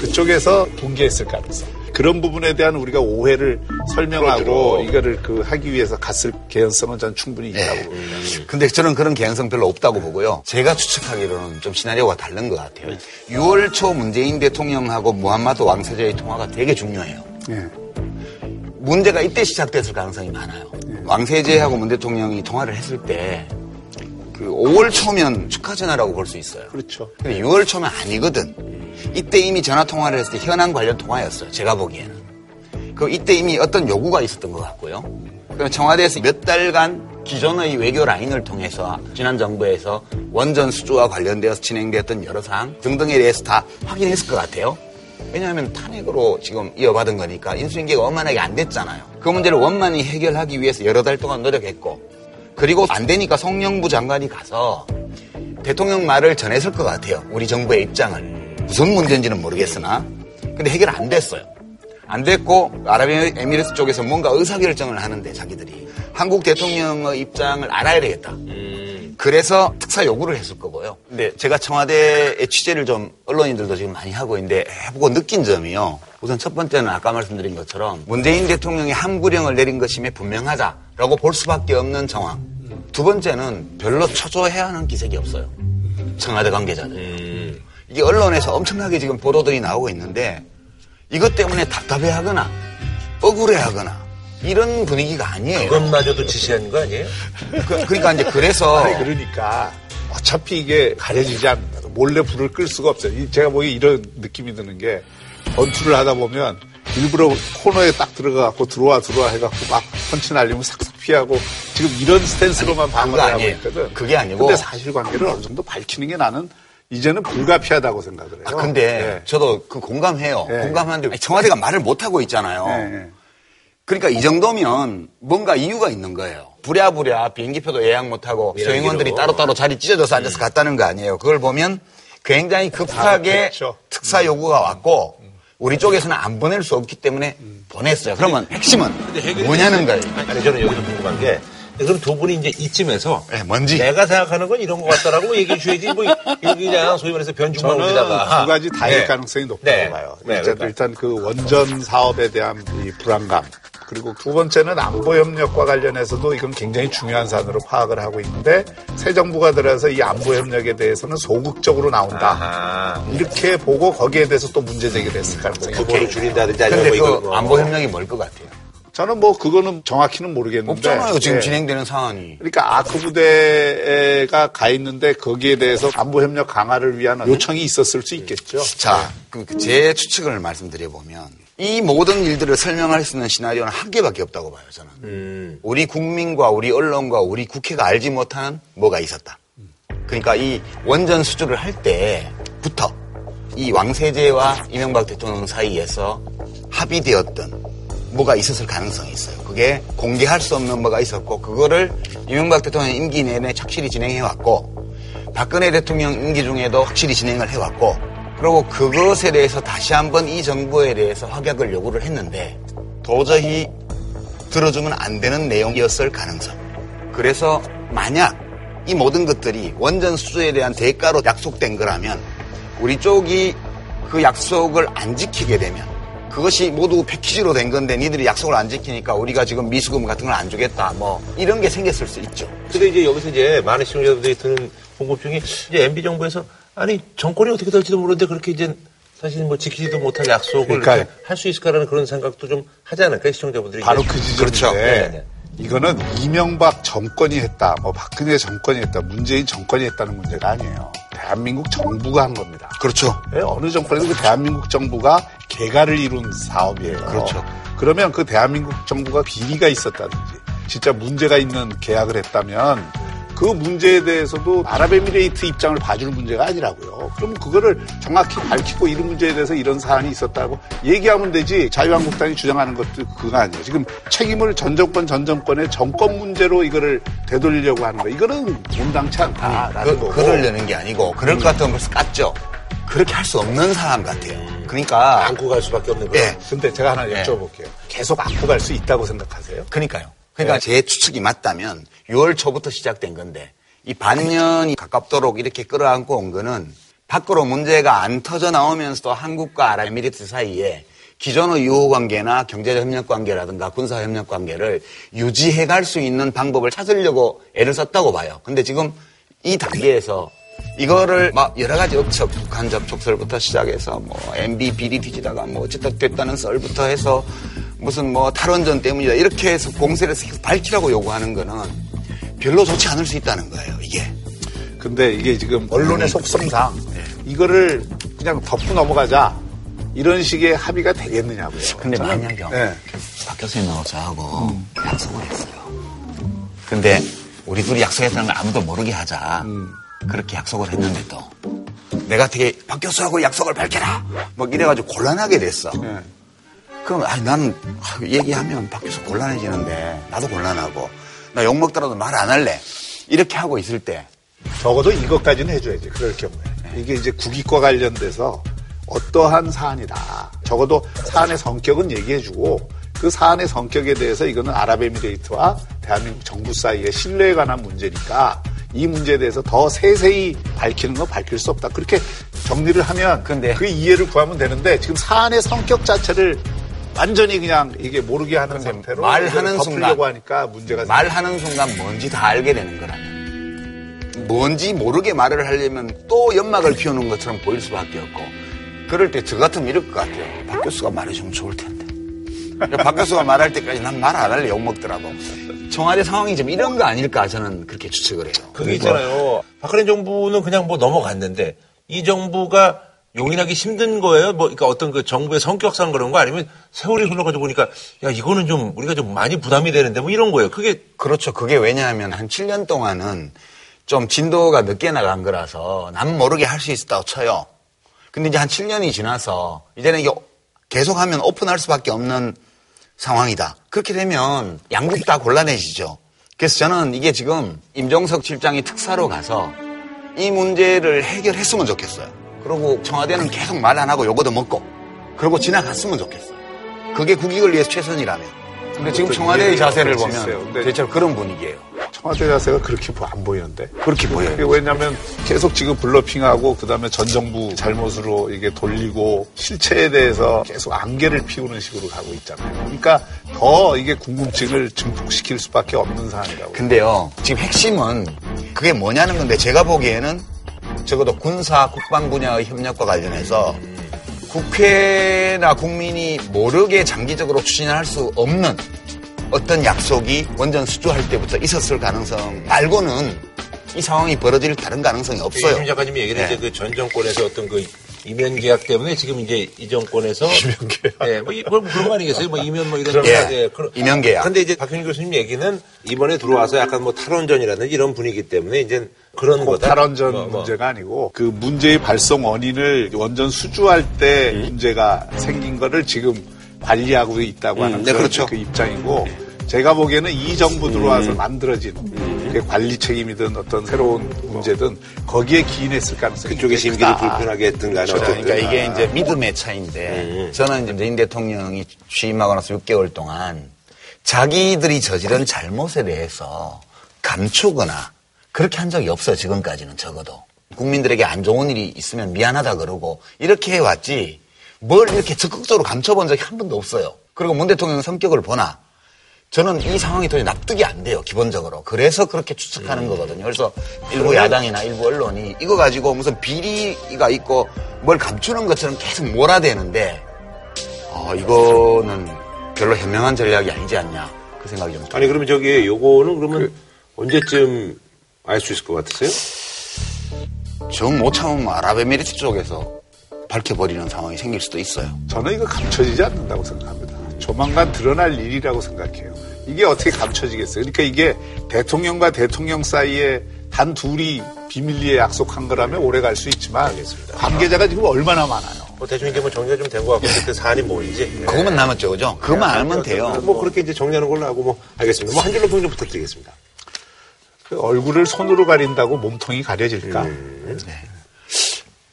그쪽에서 붕괴했을 가능성. 그런 부분에 대한 우리가 오해를 설명하고 그렇죠. 이거를 그 하기 위해서 갔을 개연성은 전 충분히 있다고 예. 봅니다. 근데 저는 그런 개연성 별로 없다고 보고요. 제가 추측하기로는 좀 시나리오가 다른 것 같아요. 6월 초 문재인 대통령하고 무함마드 왕세자의 통화가 되게 중요해요. 예. 문제가 이때 시작됐을 가능성이 많아요. 왕세제하고 문 대통령이 통화를 했을 때, 그 5월 초면 축하 전화라고 볼 수 있어요. 그렇죠. 근데 6월 초면 아니거든. 이때 이미 전화 통화를 했을 때 현안 관련 통화였어요. 제가 보기에는. 그 이때 이미 어떤 요구가 있었던 것 같고요. 그럼 청와대에서 몇 달간 기존의 외교 라인을 통해서 지난 정부에서 원전 수주와 관련되어서 진행되었던 여러 사항 등등에 대해서 다 확인했을 것 같아요. 왜냐하면 탄핵으로 지금 이어받은 거니까 인수인계가 원만하게 안 됐잖아요. 그 문제를 원만히 해결하기 위해서 여러 달 동안 노력했고 그리고 안 되니까 송영부 장관이 가서 대통령 말을 전했을 것 같아요. 우리 정부의 입장을. 무슨 문제인지는 모르겠으나 근데 해결 안 됐어요. 안 됐고 아랍에미리트 쪽에서 뭔가 의사결정을 하는데 자기들이 한국 대통령의 입장을 알아야 되겠다. 그래서 특사 요구를 했을 거고요. 근데 제가 청와대의 취재를 좀 언론인들도 지금 많이 하고 있는데 해보고 느낀 점이요. 우선 첫 번째는 아까 말씀드린 것처럼 문재인 대통령이 함구령을 내린 것임에 분명하다 라고 볼 수밖에 없는 정황. 두 번째는 별로 초조해야 하는 기색이 없어요. 청와대 관계자들. 이게 언론에서 엄청나게 지금 보도들이 나오고 있는데 이것 때문에 답답해 하거나 억울해 하거나 이런 분위기가 아니에요. 그것마저도 지시한 거 아니에요? 그, 러니까 이제 그래서 아니, 그러니까 어차피 이게 가려지지 않는다. 몰래 불을 끌 수가 없어요. 이- 제가 보기에 이런 느낌이 드는 게 번투를 하다 보면 일부러 코너에 딱 들어가갖고 들어와 들어와 해갖고 막 펀치 날리면 싹싹 피하고 지금 이런 스탠스로만 방어를 하고. 있거든. 그게 아니고. 근데 사실관계를 어느 정도 밝히는 게 나는 이제는 불가피하다고 생각을 해요. 아, 근데 예. 저도 그 공감해요. 예. 공감하는데 아니, 청와대가 말을 못하고 있잖아요. 예, 예. 그러니까 이 정도면 뭔가 이유가 있는 거예요. 부랴부랴 비행기표도 예약 못하고. 소행원들이 따로따로 자리 찢어져서 앉아서 갔다는 거 아니에요. 그걸 보면 굉장히 급하게 아, 그렇죠. 특사 요구가 왔고 우리 쪽에서는 안 보낼 수 없기 때문에 보냈어요. 그러면 핵심은 뭐냐는 거예요. 아니 저는 여기서 궁금한 게 그럼 두 분이 이제 이쯤에서 네, 뭔지. 내가 생각하는 건 이런 것 같다라고 얘기해 주셔야지 뭐 여기 그냥 소위 말해서 저는 올리다가 두 가지 다일 네. 가능성이 높다고 네. 봐요. 네, 일단, 그러니까. 일단 그 원전 사업에 대한 이 불안감. 그리고 두 번째는 안보 협력과 관련해서도 이건 굉장히 중요한 사안으로 파악을 하고 있는데 새 정부가 들어서 이 안보 협력에 대해서는 소극적으로 나온다. 아하. 이렇게 보고 거기에 대해서 또 문제 제기를 했을 가능성이 규모를 높아요. 줄인다든지 아니면 근데 뭐 이거 그 뭐. 안보 협력이 뭘 것 같아요? 저는 뭐 그거는 정확히는 모르겠는데 없잖아요. 지금 예. 진행되는 상황이. 그러니까 아크 부대가 가 있는데 거기에 대해서 안보 협력 강화를 위한 요청이 있었을 수 있겠죠. 자, 그제 추측을 말씀드려 보면 이 모든 일들을 설명할 수 있는 시나리오는 한 개밖에 없다고 봐요, 저는. 음. 우리 국민과 우리 언론과 우리 국회가 알지 못하는 뭐가 있었다. 그러니까 이 원전 수주를 할 때부터 이 왕세제와 이명박 대통령 사이에서 합의되었던 뭐가 있었을 가능성이 있어요. 그게 공개할 수 없는 뭐가 있었고 그거를 이명박 대통령 임기 내내 착실히 진행해 왔고 박근혜 대통령 임기 중에도 확실히 진행을 해 왔고 그리고 그것에 대해서 다시 한번 이 정부에 대해서 확약을 요구를 했는데 도저히 들어주면 안 되는 내용이었을 가능성. 그래서 만약 이 모든 것들이 원전 수주에 대한 대가로 약속된 거라면 우리 쪽이 그 약속을 안 지키게 되면 그것이 모두 패키지로 된 건데 니들이 약속을 안 지키니까 우리가 지금 미수금 같은 걸 안 주겠다 뭐 이런 게 생겼을 수 있죠. 근데 이제 여기서 이제 많은 시청자들이 드는 궁금증이 이제 MB 정부에서 아니 정권이 어떻게 될지도 모르는데 그렇게 이제 사실 뭐 지키지도 못할 약속을 그러니까 할 수 있을까라는 그런 생각도 좀 하지 않을까요 시청자분들이 바로. 그 지점인데 그렇죠. 네, 네. 이거는 이명박 정권이 했다, 뭐 박근혜 정권이 했다, 문재인 정권이 했다는 문제가 아니에요. 대한민국 정부가 한 겁니다. 그렇죠. 예, 어느 정권이든 그 대한민국 정부가 개가를 이룬 사업이에요. 그렇죠. 그러면 그 대한민국 정부가 비리가 있었다든지 진짜 문제가 있는 계약을 했다면 그 문제에 대해서도 아랍에미레이트 입장을 봐줄 문제가 아니라고요. 그럼 그거를 정확히 밝히고 이런 문제에 대해서 이런 사안이 있었다고 얘기하면 되지 자유한국당이 주장하는 것도 그거 아니에요. 지금 책임을 전 정권 전 정권의 정권 문제로 이거를 되돌리려고 하는 거 이거는 온당치 않다라는 그, 거고. 그러려는 게 아니고 그럴 것 같으면 벌써 깠죠. 그렇게 할 수 없는 상황 같아요. 그러니까 안고 갈 수밖에 없는 그런 예. 근데 제가 하나 네. 여쭤볼게요. 계속 안고 갈 수 있다고 생각하세요? 그러니까요. 그러니까 제 추측이 맞다면 6월 초부터 시작된 건데 이 반년이 가깝도록 이렇게 끌어안고 온 거는 밖으로 문제가 안 터져 나오면서도 한국과 아랍에미리트 사이에 기존의 유호 관계나 경제적 협력 관계라든가 군사 협력 관계를 유지해 갈 수 있는 방법을 찾으려고 애를 썼다고 봐요. 근데 지금 이 단계에서 이거를 막 여러 가지 업적, 북한 접촉설부터 시작해서 뭐 MB 비리 뒤지다가 뭐 어쨌든 됐다는 썰부터 해서 무슨 뭐 탈원전 때문이다 이렇게 해서 공세를 계속 밝히라고 요구하는 거는 별로 좋지 않을 수 있다는 거예요, 이게. 근데 이게 지금 언론의 속성상 이거를 그냥 덮고 넘어가자 이런 식의 합의가 되겠느냐고요. 근데 저는- 만약에 네. 박 교수님하고 저하고 약속을 했어요. 근데 우리 둘이 약속했다는 걸 아무도 모르게 하자. 그렇게 약속을 했는데도 내가 되게 박 교수하고 약속을 밝혀라. 뭐 이래가지고 곤란하게 됐어. 네. 그럼 아니 나는 아, 얘기하면 박 교수 곤란해지는데 나도 곤란하고 나 욕 먹더라도 말 안 할래. 이렇게 하고 있을 때 적어도 이것까지는 해줘야지. 그럴 경우에. 이게 이제 국익과 관련돼서 어떠한 사안이다. 적어도 사안의 성격은 얘기해주고 그 사안의 성격에 대해서 이거는 아랍에미레이트와 대한민국 정부 사이의 신뢰에 관한 문제니까 이 문제에 대해서 더 세세히 밝히는 건 밝힐 수 없다. 그렇게 정리를 하면 근데- 그 이해를 구하면 되는데 지금 사안의 성격 자체를 완전히 그냥 이게 모르게 하는 상태로 말하는 순간 하니까 문제가 말하는 순간 뭔지 다 알게 되는 거라면 뭔지 모르게 말을 하려면 또 연막을 피우는 것처럼 보일 수밖에 없고 그럴 때 저 같으면 이럴 것 같아요. 박 교수가 말해주면 좋을 텐데. 박 교수가 말할 때까지 난 말 안 할래 욕 먹더라도 청와대 상황이 좀 이런 거 아닐까 저는 그렇게 추측을 해요. 그게 있잖아요. 박근혜 정부는 그냥 뭐 넘어갔는데 이 정부가 용인하기 힘든 거예요. 뭐, 그러니까 어떤 그 정부의 성격상 그런 거 아니면 세월이 흘러가지고 보니까 야, 이거는 좀 우리가 좀 많이 부담이 되는데 뭐 이런 거예요. 그게 그렇죠. 그게 왜냐하면 한 7년 동안은 좀 진도가 늦게 나간 거라서 남 모르게 할 수 있었다고 쳐요. 근데 이제 한 7년이 지나서 이제는 이게 계속하면 오픈할 수밖에 없는 상황이다. 그렇게 되면 양국 다 곤란해지죠. 그래서 저는 이게 지금 임종석 실장이 특사로 가서 이 문제를 해결했으면 좋겠어요. 그리고 청와대는 계속 말 안 하고 요거도 먹고 그러고 지나갔으면 좋겠어요. 그게 국익을 위해서 최선이라면. 근데 지금 청와대의 자세를. 보면 대체로 그런 분위기예요. 청와대 자세가 그렇게 보- 안 보이는데. 그렇게 보여요. 왜냐하면 계속 지금 블러핑하고 그다음에 전 정부 잘못으로 이게 돌리고 실체에 대해서 계속 안개를 피우는 식으로 가고 있잖아요. 그러니까 더 이게 궁금증을 증폭시킬 수밖에 없는 사안이라고. 근데요, 지금 핵심은 그게 뭐냐는 건데 제가 보기에는 적어도 군사 국방 분야의 협력과 관련해서 국회나 국민이 모르게 장기적으로 추진할 수 없는 어떤 약속이 원전 수주할 때부터 있었을 가능성 말고는 이 상황이 벌어질 다른 가능성이 없어요. 임 작가님이 얘기를 네. 이제 그 전 정권에서 어떤 그 이면 계약 때문에 지금 이제 이 정권에서 이면 계약. 네, 뭐, 이- 뭐 그런 거 아니겠어요? 뭐 이면 뭐 이런 예, 예, 그런- 이면 계약. 근데 이제 박현희 교수님 얘기는 이번에 들어와서 약간 뭐 탈원전이라든지 이런 분위기 때문에 이제 그런 꼭 거다. 탈원전 뭐, 뭐. 문제가 아니고 그 문제의 발생 원인을 원전 수주할 때 문제가 생긴 거를 지금 관리하고 있다고 하는 음, 네, 그렇죠. 그 입장이고 제가 보기에는 이 정부 들어와서 만들어진 그게 관리 책임이든 어떤 새로운 문제든 거기에 기인했을 가능성이 그쪽에 심기를. 불편하게 했든 간에 그렇죠. 그러니까 이게 이제 믿음의 차이인데 저는 이제 문재인 대통령이 취임하고 나서 6개월 동안 자기들이 저지른 잘못에 대해서 감추거나 그렇게 한 적이 없어요. 지금까지는 적어도. 국민들에게 안 좋은 일이 있으면 미안하다 그러고 이렇게 해왔지 뭘 이렇게 적극적으로 감춰본 적이 한 번도 없어요. 그리고 문 대통령 성격을 보나 저는 이 상황이 도저히 납득이 안 돼요, 기본적으로. 그래서 그렇게 추측하는 거거든요. 그래서 일부 야당이나 일부 언론이 이거 가지고 무슨 비리가 있고 뭘 감추는 것처럼 계속 몰아대는데, 어, 이거는 별로 현명한 전략이 아니지 않냐. 그 생각이 좀. 아니 그러면 저기 요거는 그러면 언제쯤 알 수 있을 것 같으세요? 정못 참으면 아랍에미리트 쪽에서 밝혀버리는 상황이 생길 수도 있어요. 저는 이거 감춰지지 않는다고 생각합니다. 조만간 드러날 일이라고 생각해요. 이게 어떻게 감춰지겠어요? 그러니까 이게 대통령과 대통령 사이에 단 둘이 비밀리에 약속한 거라면 오래 갈 수 있지만 관계자가 지금 얼마나 많아요. 뭐 대충 이게 뭐 정리가 좀 된 것 같고 그때 사안이 뭐인지. 그것만 남았죠, 그죠? 그것만 알면 돼요. 뭐 그렇게 이제 정리하는 걸로 하고 뭐 알겠습니다. 뭐 한 줄로 평좀 부탁드리겠습니다. 그 얼굴을 손으로 가린다고 몸통이 가려질까?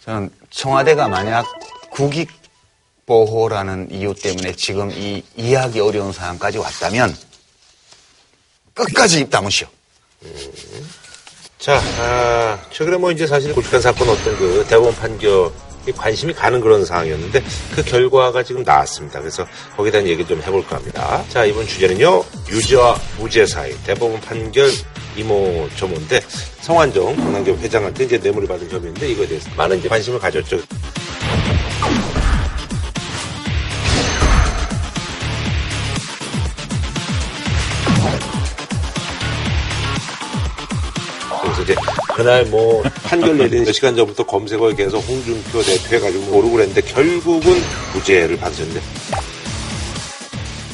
저는 청와대가 만약 국익 보호라는 이유 때문에 지금 이 이해하기 어려운 상황까지 왔다면 끝까지 입 다무시오. 자, 아, 최근에 뭐 이제 사실 골프한 사건 어떤 그 대법원 판결이 관심이 가는 그런 상황이었는데 그 결과가 지금 나왔습니다. 그래서 거기에 대한 얘기를 좀 해볼까 합니다. 자, 이번 주제는요, 유죄와 무죄 사이 대법원 판결 이모 저모인데 성환정 강남교 회장한테 이제 뇌물을 받은 혐의인데 이거에 대해서 많은 이제 관심을 가졌죠. 그래서 이제 그날 뭐 판결 내린 몇 시간 전부터 검색어에 계속 홍준표 대표 해가지고 모르고 그랬는데 결국은 무죄를 받으셨는데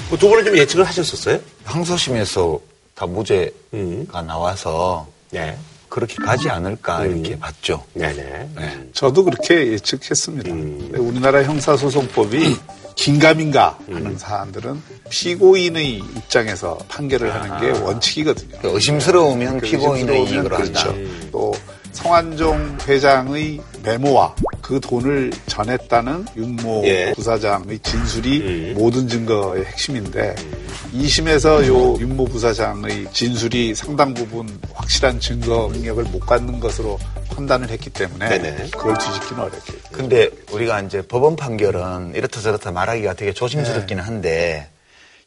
뭐 두 분은 좀 예측을 하셨었어요? 항소심에서 다 무죄가 음. 나와서 네. 그렇게 가지 않을까 이렇게 봤죠. 네네. 네. 저도 그렇게 예측했습니다. 음. 우리나라 형사소송법이 긴가민가 하는 사안들은 피고인의 입장에서 판결을 하는 게 원칙이거든요. 그 의심스러우면 그 피고인의 의심스러우면 이익으로 한다. 그렇죠. 또 성한종 회장의 메모와 그 돈을 전했다는 윤모 예. 부사장의 진술이 음. 모든 증거의 핵심인데 2심에서 요 윤모 부사장의 진술이 상당 부분 확실한 증거 능력을 못 갖는 것으로 판단을 했기 때문에 네네. 그걸 뒤집기는 어렵겠죠. 근데 우리가 이제 법원 판결은 이렇다 저렇다 말하기가 되게 네. 조심스럽기는 한데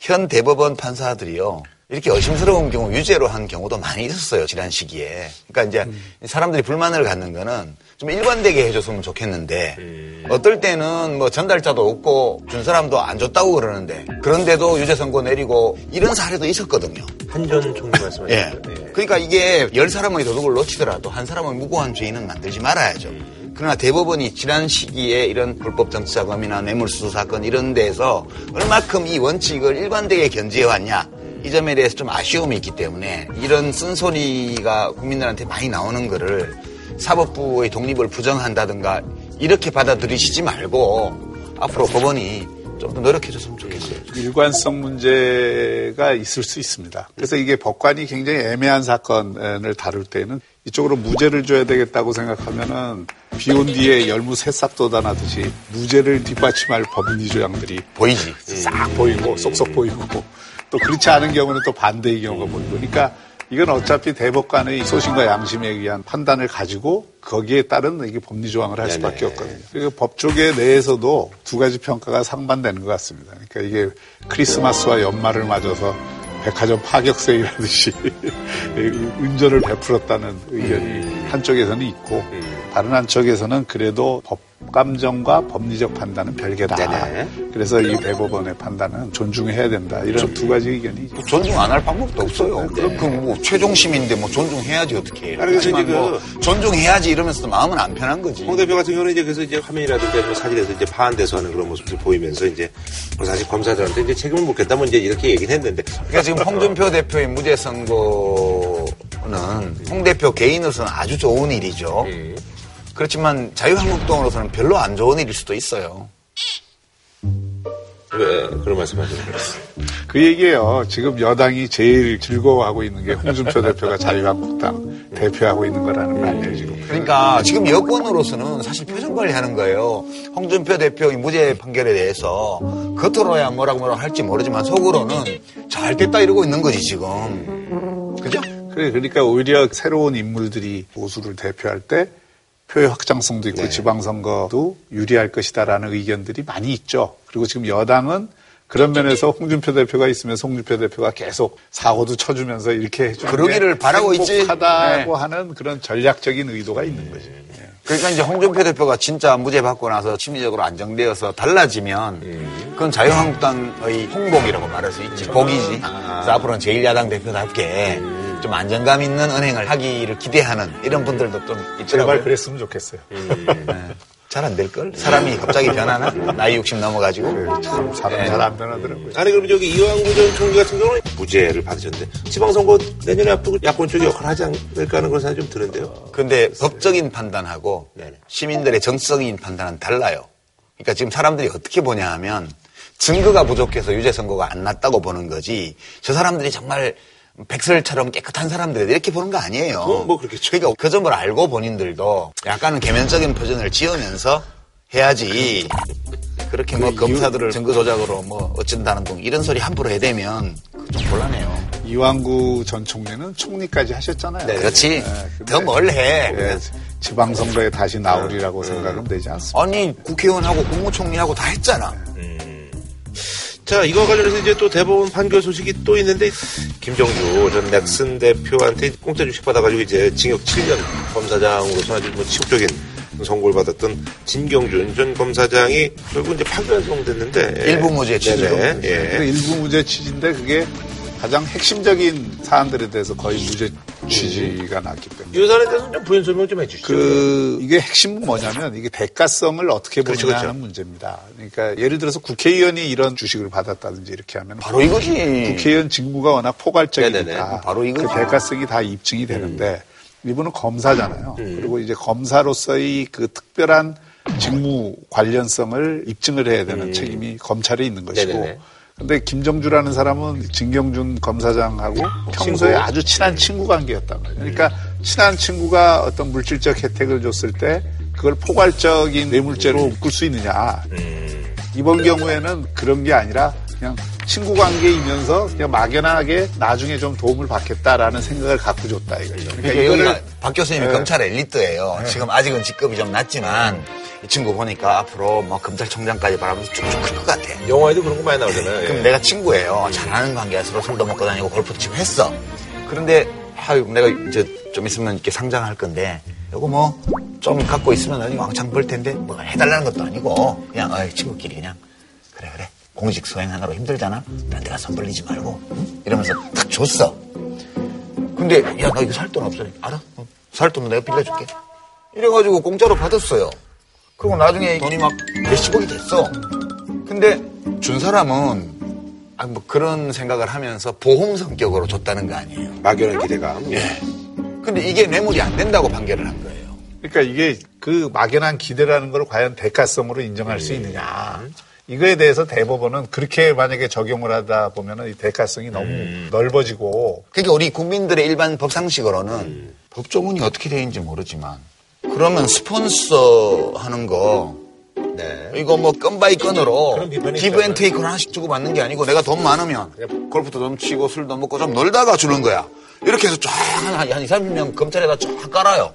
현 대법원 판사들이요. 이렇게 의심스러운 경우 유죄로 한 경우도 많이 있었어요. 지난 시기에. 그러니까 이제 음. 사람들이 불만을 갖는 거는 좀 일관되게 해줬으면 좋겠는데 음. 어떨 때는 뭐 전달자도 없고 준 사람도 안 줬다고 그러는데 그런데도 유죄 선고 내리고 이런 사례도 있었거든요. 한전 총리 말씀하신 예. 예. 그러니까 이게 열 사람의 도둑을 놓치더라도 한 사람은 무고한 죄인은 만들지 말아야죠. 그러나 대법원이 지난 시기에 이런 불법 정치자금이나 뇌물수수 사건 이런 데에서 얼마큼 이 원칙을 일관되게 견지해 왔냐. 이 점에 대해서 좀 아쉬움이 있기 때문에 이런 쓴소리가 국민들한테 많이 나오는 거를 사법부의 독립을 부정한다든가 이렇게 받아들이시지 말고 앞으로 법원이 좀 더 노력해줬으면 좋겠어요. 일관성 문제가 있을 수 있습니다. 그래서 이게 법관이 굉장히 애매한 사건을 다룰 때는 이쪽으로 무죄를 줘야 되겠다고 생각하면은 비온 뒤에 열무 새싹 돋아나듯이 무죄를 뒷받침할 법리 조항들이 보이지? 싹 보이고 쏙쏙 보이고 또 그렇지 않은 경우는 또 반대의 경우가 보이고 그러니까 이건 어차피 대법관의 소신과 양심에 의한 판단을 가지고 거기에 따른 이게 법리 조항을 할 수밖에. 없거든요. 그리고 법조계 내에서도 두 가지 평가가 상반되는 것 같습니다. 그러니까 이게 크리스마스와 연말을 맞아서 백화점 파격 세일하듯이 운전을 베풀었다는 의견이 한쪽에서는 있고 다른 한쪽에서는 그래도 법 감정과 법리적 판단은 별개다. 네네. 그래서 이 대법원의 판단은 존중해야 된다. 이런 두 가지 의견이 뭐 존중 안 할 방법도 없어요. 그럼 그뭐 최종심인데 뭐 존중해야지 어떻게 해요. 아니, 그래서 이제 뭐 존중해야지 이러면서도 마음은 안 편한 거지. 홍 대표 같은 경우는 이제 그래서 이제 화면이라든지 아니면 사진에서 이제 파한돼서 하는 그런 모습들 보이면서 이제 뭐 사실 검사들한테 이제 책임을 묻겠다 뭐 이제 이렇게 얘기는 했는데. 그러니까 지금 홍준표 대표의 무죄 선고는 홍 대표 개인으로서는 아주 좋은 일이죠. 음. 그렇지만 자유한국당으로서는 별로 안 좋은 일일 수도 있어요. 왜 그런 말씀 하시는 거예요? 그 얘기예요. 지금 여당이 제일 즐거워하고 있는 게 홍준표 대표가 자유한국당 대표하고 있는 거라는 거 아니에요, 지금. 그러니까 지금 여권으로서는 사실 표정 관리하는 거예요. 홍준표 대표의 무죄 판결에 대해서 겉으로야 뭐라고 뭐라고 할지 모르지만 속으로는 잘 됐다 이러고 있는 거지 지금. 그죠? 그래, 그러니까 오히려 새로운 인물들이 보수를 대표할 때 표의 확장성도 있고 네. 지방선거도 유리할 것이다라는 의견들이 많이 있죠. 그리고 지금 여당은 그런 면에서 홍준표 대표가 있으면서 홍준표 대표가 계속 사고도 쳐주면서 이렇게 해주는 그러기를 게 바라고 있지. 행복하다고 네. 하는 그런 전략적인 의도가 있는 거지. 예. 그러니까 이제 홍준표 대표가 진짜 무죄 받고 나서 심리적으로 안정되어서 달라지면 그건 자유한국당의 홍복이라고 말할 수 있지. 복이지. 그래서 앞으로는 제1야당 대표답게 좀 안정감 있는 은행을 하기를 기대하는 이런 분들도 좀 제발 있더라고요. 그랬으면 좋겠어요. 잘안 될걸? 사람이 갑자기 변하나? 나이 60 넘어가지고. 참 사람 네. 잘안 변하더라고요. 아니 그럼 저기 이왕구 전 총리 같은 경우는 무죄를 받으셨는데 지방선거 내년에 앞두고 야권 쪽이 역할을 하지 않을까 하는 그런 생각이 좀 드는데요. 근데 법적인 판단하고 네네. 시민들의 정적인 판단은 달라요. 그러니까 지금 사람들이 어떻게 보냐 하면 증거가 부족해서 유죄 선고가 안 났다고 보는 거지 저 사람들이 정말 백설처럼 깨끗한 사람들 이렇게 보는 거 아니에요. 그건 뭐 그렇겠죠. 그러니까 그 점을 알고 본인들도 약간은 개면적인 표정을 지으면서 해야지. 그렇게 뭐 검사들을 증거 조작으로 뭐 어쩐다는 둥 이런 소리 함부로 해대면 좀 곤란해요. 이왕구 전 총리는 총리까지 하셨잖아요. 네, 그렇지. 네, 더뭘 해. 예, 지방선거에 다시 나오리라고 생각은 되지 않습니다. 아니 국회의원하고 국무총리하고 다 했잖아. 자, 이거 관련해서 이제 또 대법원 판결 소식이 또 있는데, 김정주 전 넥슨 대표한테 공짜 주식 받아가지고 이제 징역 7년 검사장으로서 아주 뭐 치욕적인 선고를 받았던 진경준 전 검사장이 결국 이제 파기환송됐는데. 일부 무죄 취지로. 예. 일부 무죄 취지인데 그게 가장 핵심적인 사안들에 대해서 거의 무죄 취지가 났기 때문에. 이 사안에 대해서 좀 부연 설명 좀 해주시죠. 그 이게 핵심은 뭐냐면 이게 대가성을 어떻게 보느냐 그렇죠, 그렇죠. 하는 문제입니다. 그러니까 예를 들어서 국회의원이 이런 주식을 받았다든지 이렇게 하면 바로 이거지. 국회의원 직무가 워낙 포괄적이니까 네네네. 바로 이거죠. 그 대가성이 다 입증이 되는데 이분은 검사잖아요. 그리고 이제 검사로서의 그 특별한 직무 관련성을 입증을 해야 되는 책임이 검찰에 있는 것이고 네네네. 근데 김정주라는 사람은 진경준 검사장하고 평소에 아주 친한 친구 관계였단 말이에요. 그러니까 친한 친구가 어떤 물질적 혜택을 줬을 때 그걸 포괄적인 뇌물죄로 묶을 수 있느냐. 이번 경우에는 그런 게 아니라 그냥 친구 관계이면서 그냥 막연하게 나중에 좀 도움을 받겠다라는 생각을 갖고 줬다 이거죠. 그러니까 여기가 박 교수님이 네. 검찰 엘리트예요. 지금 아직은 직급이 좀 낮지만 이 친구 보니까 앞으로 뭐 검찰총장까지 바라면서 쭉쭉 클 것 같아. 영화에도 그런 거 많이 나오잖아요. 그럼 예. 내가 친구예요. 잘하는 관계야. 서로 술도 먹고 다니고 골프도 치고 했어. 그런데 아유 내가 이제 좀 있으면 이렇게 상장할 건데 이거 뭐 좀 갖고 있으면 나중에 왕창 벌 텐데 뭐 해달라는 것도 아니고 그냥 어이, 친구끼리 그냥 그래 그래 공직 수행하느라 힘들잖아. 딴 데가 선 벌리지 말고 응? 이러면서 탁 줬어. 근데 야 나 이거 살 돈 없어. 알아? 어, 살 돈은 내가 빌려줄게. 이래가지고 공짜로 받았어요. 그리고 나중에 돈이 막 몇십억이 됐어. 근데 준 사람은 아, 뭐 그런 생각을 하면서 보험 성격으로 줬다는 거 아니에요. 막연한 기대감. 예. 근데 이게 뇌물이 안 된다고 판결을 한 거예요. 그러니까 이게 그 막연한 기대라는 걸 과연 대가성으로 인정할 수 있느냐. 이거에 대해서 대법원은 그렇게 만약에 적용을 하다 보면은 이 대가성이 너무 넓어지고 그러니까 우리 국민들의 일반 법상식으로는 법조문이 어떻게 되는지 모르지만 그러면 스폰서 하는 거 네. 이거 뭐 건 by 건으로 give. and take를 하나씩 주고 받는 게 아니고 내가 돈 많으면 골프도 좀 치고 술도 먹고 좀 놀다가 주는 거야. 이렇게 해서 쫙한 한 2, 30명 검찰에다 쫙 깔아요.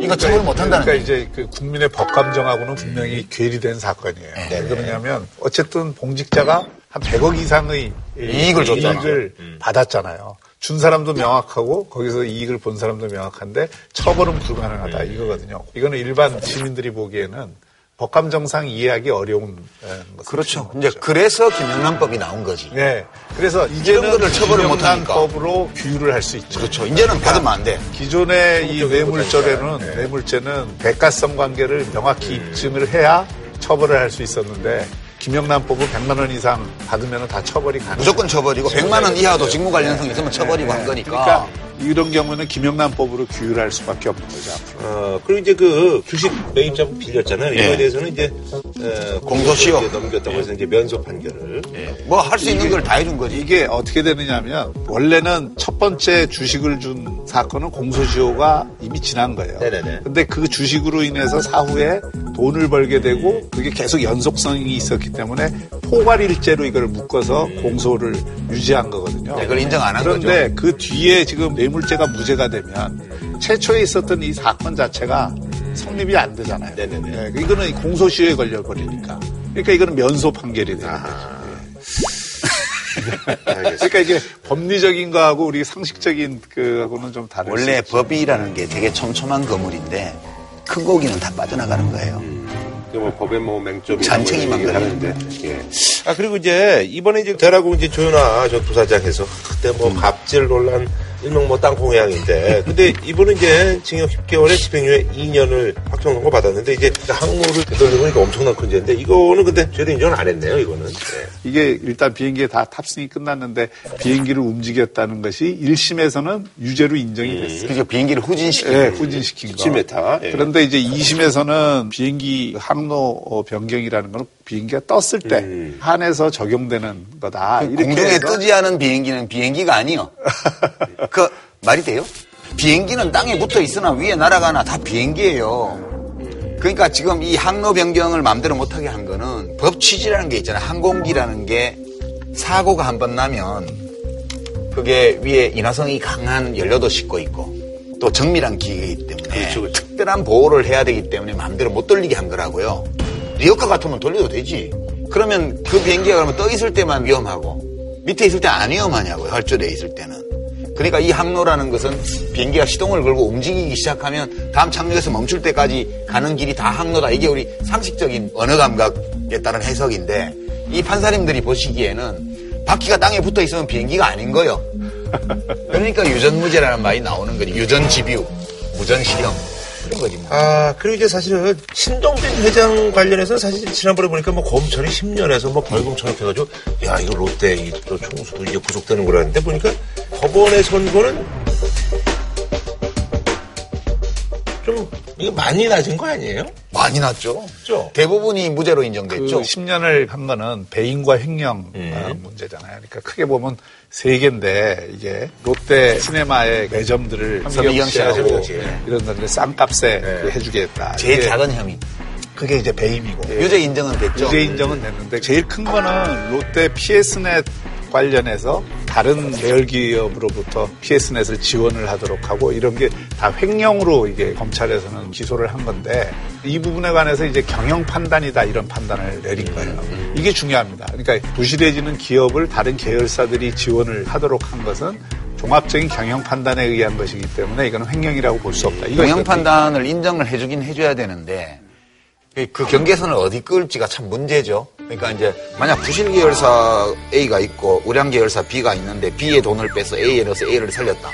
이거 처벌 못 한다는 그러니까. 이제 그 국민의 법 감정하고는 분명히 괴리된 사건이에요. 왜 그러냐면 어쨌든 공직자가 한 100억 이상의 이익을 줬잖아. 이익을 받았잖아요. 준 사람도 명확하고 거기서 이익을 본 사람도 명확한데 처벌은 불가능하다 이거거든요. 이거는 일반 시민들이 보기에는 법감 정상 이해하기 어려운 예, 그렇죠. 지금 이제. 그래서 김영란법이 나온 거지. 네. 그래서 이제는 거를 처벌을 못 하니까. 법으로 규율을 할 수 있죠. 그렇죠. 이제는 받으면 안 돼. 기존의 이 뇌물죄는 뇌물죄는 대가성 관계를 명확히 입증을 해야 처벌을 할 수 있었는데 김영란법은 100만 원 이상 받으면 다 처벌이 가능. 무조건 처벌이고 100만 원 이하도 직무 관련성 있으면 처벌이고 한 거니까. 그러니까 이런 경우는 김영란법으로 규율할 수밖에 없는 거죠. 앞으로. 어, 그리고 이제 그 주식 매입자분 빌렸잖아요. 이거에 예. 대해서는 이제 어, 공소시효. 넘겼다고 해서 이제 면소 판결을. 뭐할 수 있는 걸 다 해준 거지. 이게 어떻게 되느냐면 원래는 첫 번째 주식을 준 사건은 공소시효가 이미 지난 거예요. 네네네. 근데 그 주식으로 인해서 사후에 돈을 벌게 되고 그게 계속 연속성이 있었기 때문에 포괄일죄로 이걸 묶어서 공소를 유지한 거거든요. 네, 그걸 인정 안한 그런데 그 뒤에 지금 뇌물 죄가 무죄가 되면 최초에 있었던 이 사건 자체가 성립이 안 되잖아요. 네네네. 네, 이거는 공소시효에 걸려버리니까. 그러니까 이거는 면소 판결이 되는 거죠. 그러니까 이게 법리적인 거하고 우리 상식적인 그하고는 좀 다른. 원래 법이라는 게 되게 촘촘한 거물인데 큰 고기는 다 빠져나가는 거예요. 뭐 법에 뭐 맹점이 잔챙이만. 하는데. 예. 아 그리고 이제 이번에 이제 대라고 이제 조윤아 전 부사장해서 그때 뭐 갑질 논란 일명 뭐 땅콩 회항인데 근데 이분은 이제 징역 10개월에 집행유예 2년을 확정 선고 받았는데 이제 항모를 되돌려보니까 엄청난 큰 죄인데 이거는 근데 죄도 인정을 안 했네요 이거는. 예. 이게 일단 비행기에 다 탑승이 끝났는데 비행기를 움직였다는 것이 1심에서는 유죄로 인정이 됐어요. 그러니까 비행기를 후진시키고 예, 후진시킨 거. 17m. 예. 그런데 이제 2심에서는 비행기 항로 어, 변경이라는 건 비행기가 떴을 때 음. 한해서 적용되는 거다. 이렇게 공중에 뜨지 않은 비행기는 비행기가 아니요. 그 말이 돼요? 비행기는 땅에 붙어 있으나 위에 날아가나 다 비행기예요. 그러니까 지금 이 항로 변경을 마음대로 못하게 한 거는 법 취지라는 게 있잖아요. 항공기라는 게 사고가 한 번 나면 그게 위에 인화성이 강한 연료도 싣고 있고 또 정밀한 기계이기 때문에 그렇죠, 그렇죠. 특별한 보호를 해야 되기 때문에 마음대로 못 돌리게 한 거라고요. 리어카 같으면 돌려도 되지. 그러면 그 비행기가 그러면 떠 있을 때만 위험하고 밑에 있을 때 안 위험하냐고요. 혈조되어 있을 때는. 그러니까 이 항로라는 것은 비행기가 시동을 걸고 움직이기 시작하면 다음 착륙에서 멈출 때까지 가는 길이 다 항로다. 이게 우리 상식적인 언어 감각에 따른 해석인데 이 판사님들이 보시기에는 바퀴가 땅에 붙어 있으면 비행기가 아닌 거예요. 그러니까 유전무죄라는 말이 나오는 거지. 유전집유, 무전실형 이런 거지 뭐. 아, 그리고 이제 사실은 신동빈 회장 관련해서 사실 지난번에 보니까 뭐 검찰이 10년에서 뭐 벌금 천억해가지고 야, 이거 롯데 이또 총수도 이제 구속되는 거라는데 보니까 법원의 선고는 좀 이거 많이 낮은 거 아니에요? 많이 났죠. 그죠? 대부분이 무죄로 그 인정됐죠. 10년을 한 거는 배임과 횡령 어, 문제잖아요. 그러니까 크게 보면 세 개인데 이게 롯데 시네마의 매점들을 서미경 씨하고 서미경 씨 네. 이런 데를 쌍값에 그 해주겠다. 제일 작은 혐의. 그게 이제 배임이고 유죄 인정은 됐죠. 유죄 인정은 됐는데 제일 큰 거는 롯데 PS넷 관련해서 다른 계열 기업으로부터 PS넷을 지원을 하도록 하고 이런 게 다 횡령으로 이게 검찰에서는 기소를 한 건데 이 부분에 관해서 이제 경영 판단이다 이런 판단을 내린 거예요. 이게 중요합니다. 그러니까 부실해지는 기업을 다른 계열사들이 지원을 하도록 한 것은 종합적인 경영 판단에 의한 것이기 때문에 이거는 횡령이라고 볼 수 없다. 경영 판단을 인정을 해주긴 해줘야 되는데 그 경계선을 어디 끌지가 참 문제죠. 그러니까 이제 만약 부실 계열사 A가 있고 우량 계열사 B가 있는데 B의 돈을 빼서 A에 넣어서 A를 살렸다.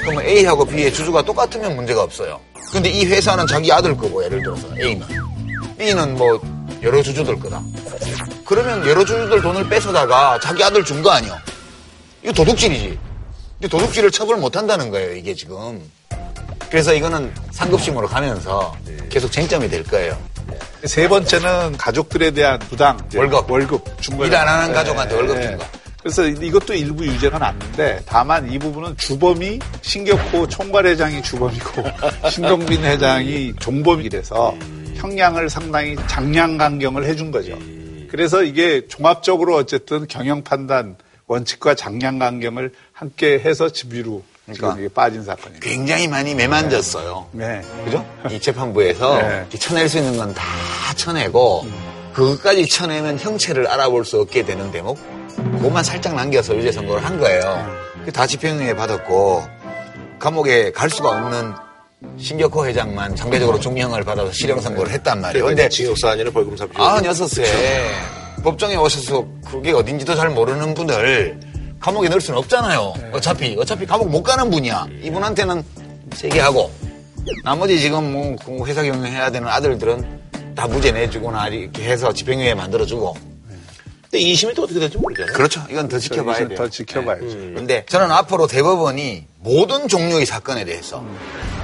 그러면 A하고 B의 주주가 똑같으면 문제가 없어요. 근데 이 회사는 자기 아들 거고 예를 들어서 A는 B는 뭐 여러 주주들 거다. 그러면 여러 주주들 돈을 뺏어다가 자기 아들 준 거 아니야. 이거 도둑질이지. 근데 도둑질을 처벌 못 한다는 거예요, 이게 지금. 그래서 이거는 상급심으로 가면서 계속 쟁점이 될 거예요. 세 번째는 가족들에 대한 부당 월급. 월급 준 거예요. 일안 하는 가족한테 월급 준 거. 그래서 이것도 일부 유죄가 났는데 다만 이 부분은 주범이 신격호 총괄 회장이 주범이고 신동빈 회장이 종범이라서 형량을 상당히 장량 강경을 해준 거죠. 그래서 이게 종합적으로 어쨌든 경영 판단 원칙과 장량 강경을 함께 해서 집유로 지금 그러니까 이게 빠진 사건입니다. 굉장히 많이 매만졌어요. 네. 그죠? 이 재판부에서 네. 쳐낼 수 있는 건 다 쳐내고 그것까지 쳐내면 형체를 알아볼 수 없게 되는 대목 그것만 살짝 남겨서 유죄 선고를 한 거예요. 다 집행유예 받았고 감옥에 갈 수가 없는 신격호 회장만 장배적으로 중형을 받아서 실형 선고를 했단 말이에요. 근데 근데 징역사 아니라 벌금 삽 아, 96세. 법정에 오셔서 그게 어딘지도 잘 모르는 분을 감옥에 넣을 수는 없잖아요. 어차피, 어차피 감옥 못 가는 분이야. 이분한테는 세게 하고, 나머지 지금 뭐그 회사 경영해야 되는 아들들은 다 무죄 내주거나 이렇게 해서 집행유예 만들어주고. 근데 2심이 또 어떻게 될지 모르잖아요. 그렇죠. 이건 더 지켜봐야 돼요. 더 지켜봐야죠. 네. 근데 저는 앞으로 대법원이 모든 종류의 사건에 대해서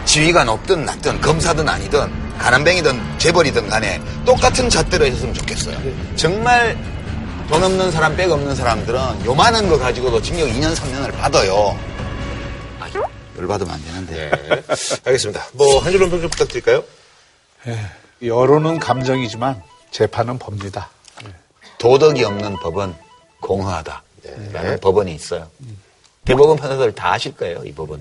지위가 높든 낮든 검사든 아니든 가난뱅이든 재벌이든 간에 똑같은 잣대로 해줬으면 좋겠어요. 정말 돈 없는 사람, 백 없는 사람들은 요만한 거 가지고도 징역 2년, 3년을 받아요. 아, 열받으면 안 되는데. 네. 알겠습니다. 뭐 한 줄로 평좀 부탁드릴까요? 여론은 감정이지만 재판은 법니다. 도덕이 없는 법은 공허하다. 라는 법원이 있어요. 대법원 판사들 다 아실 거예요, 이 법은.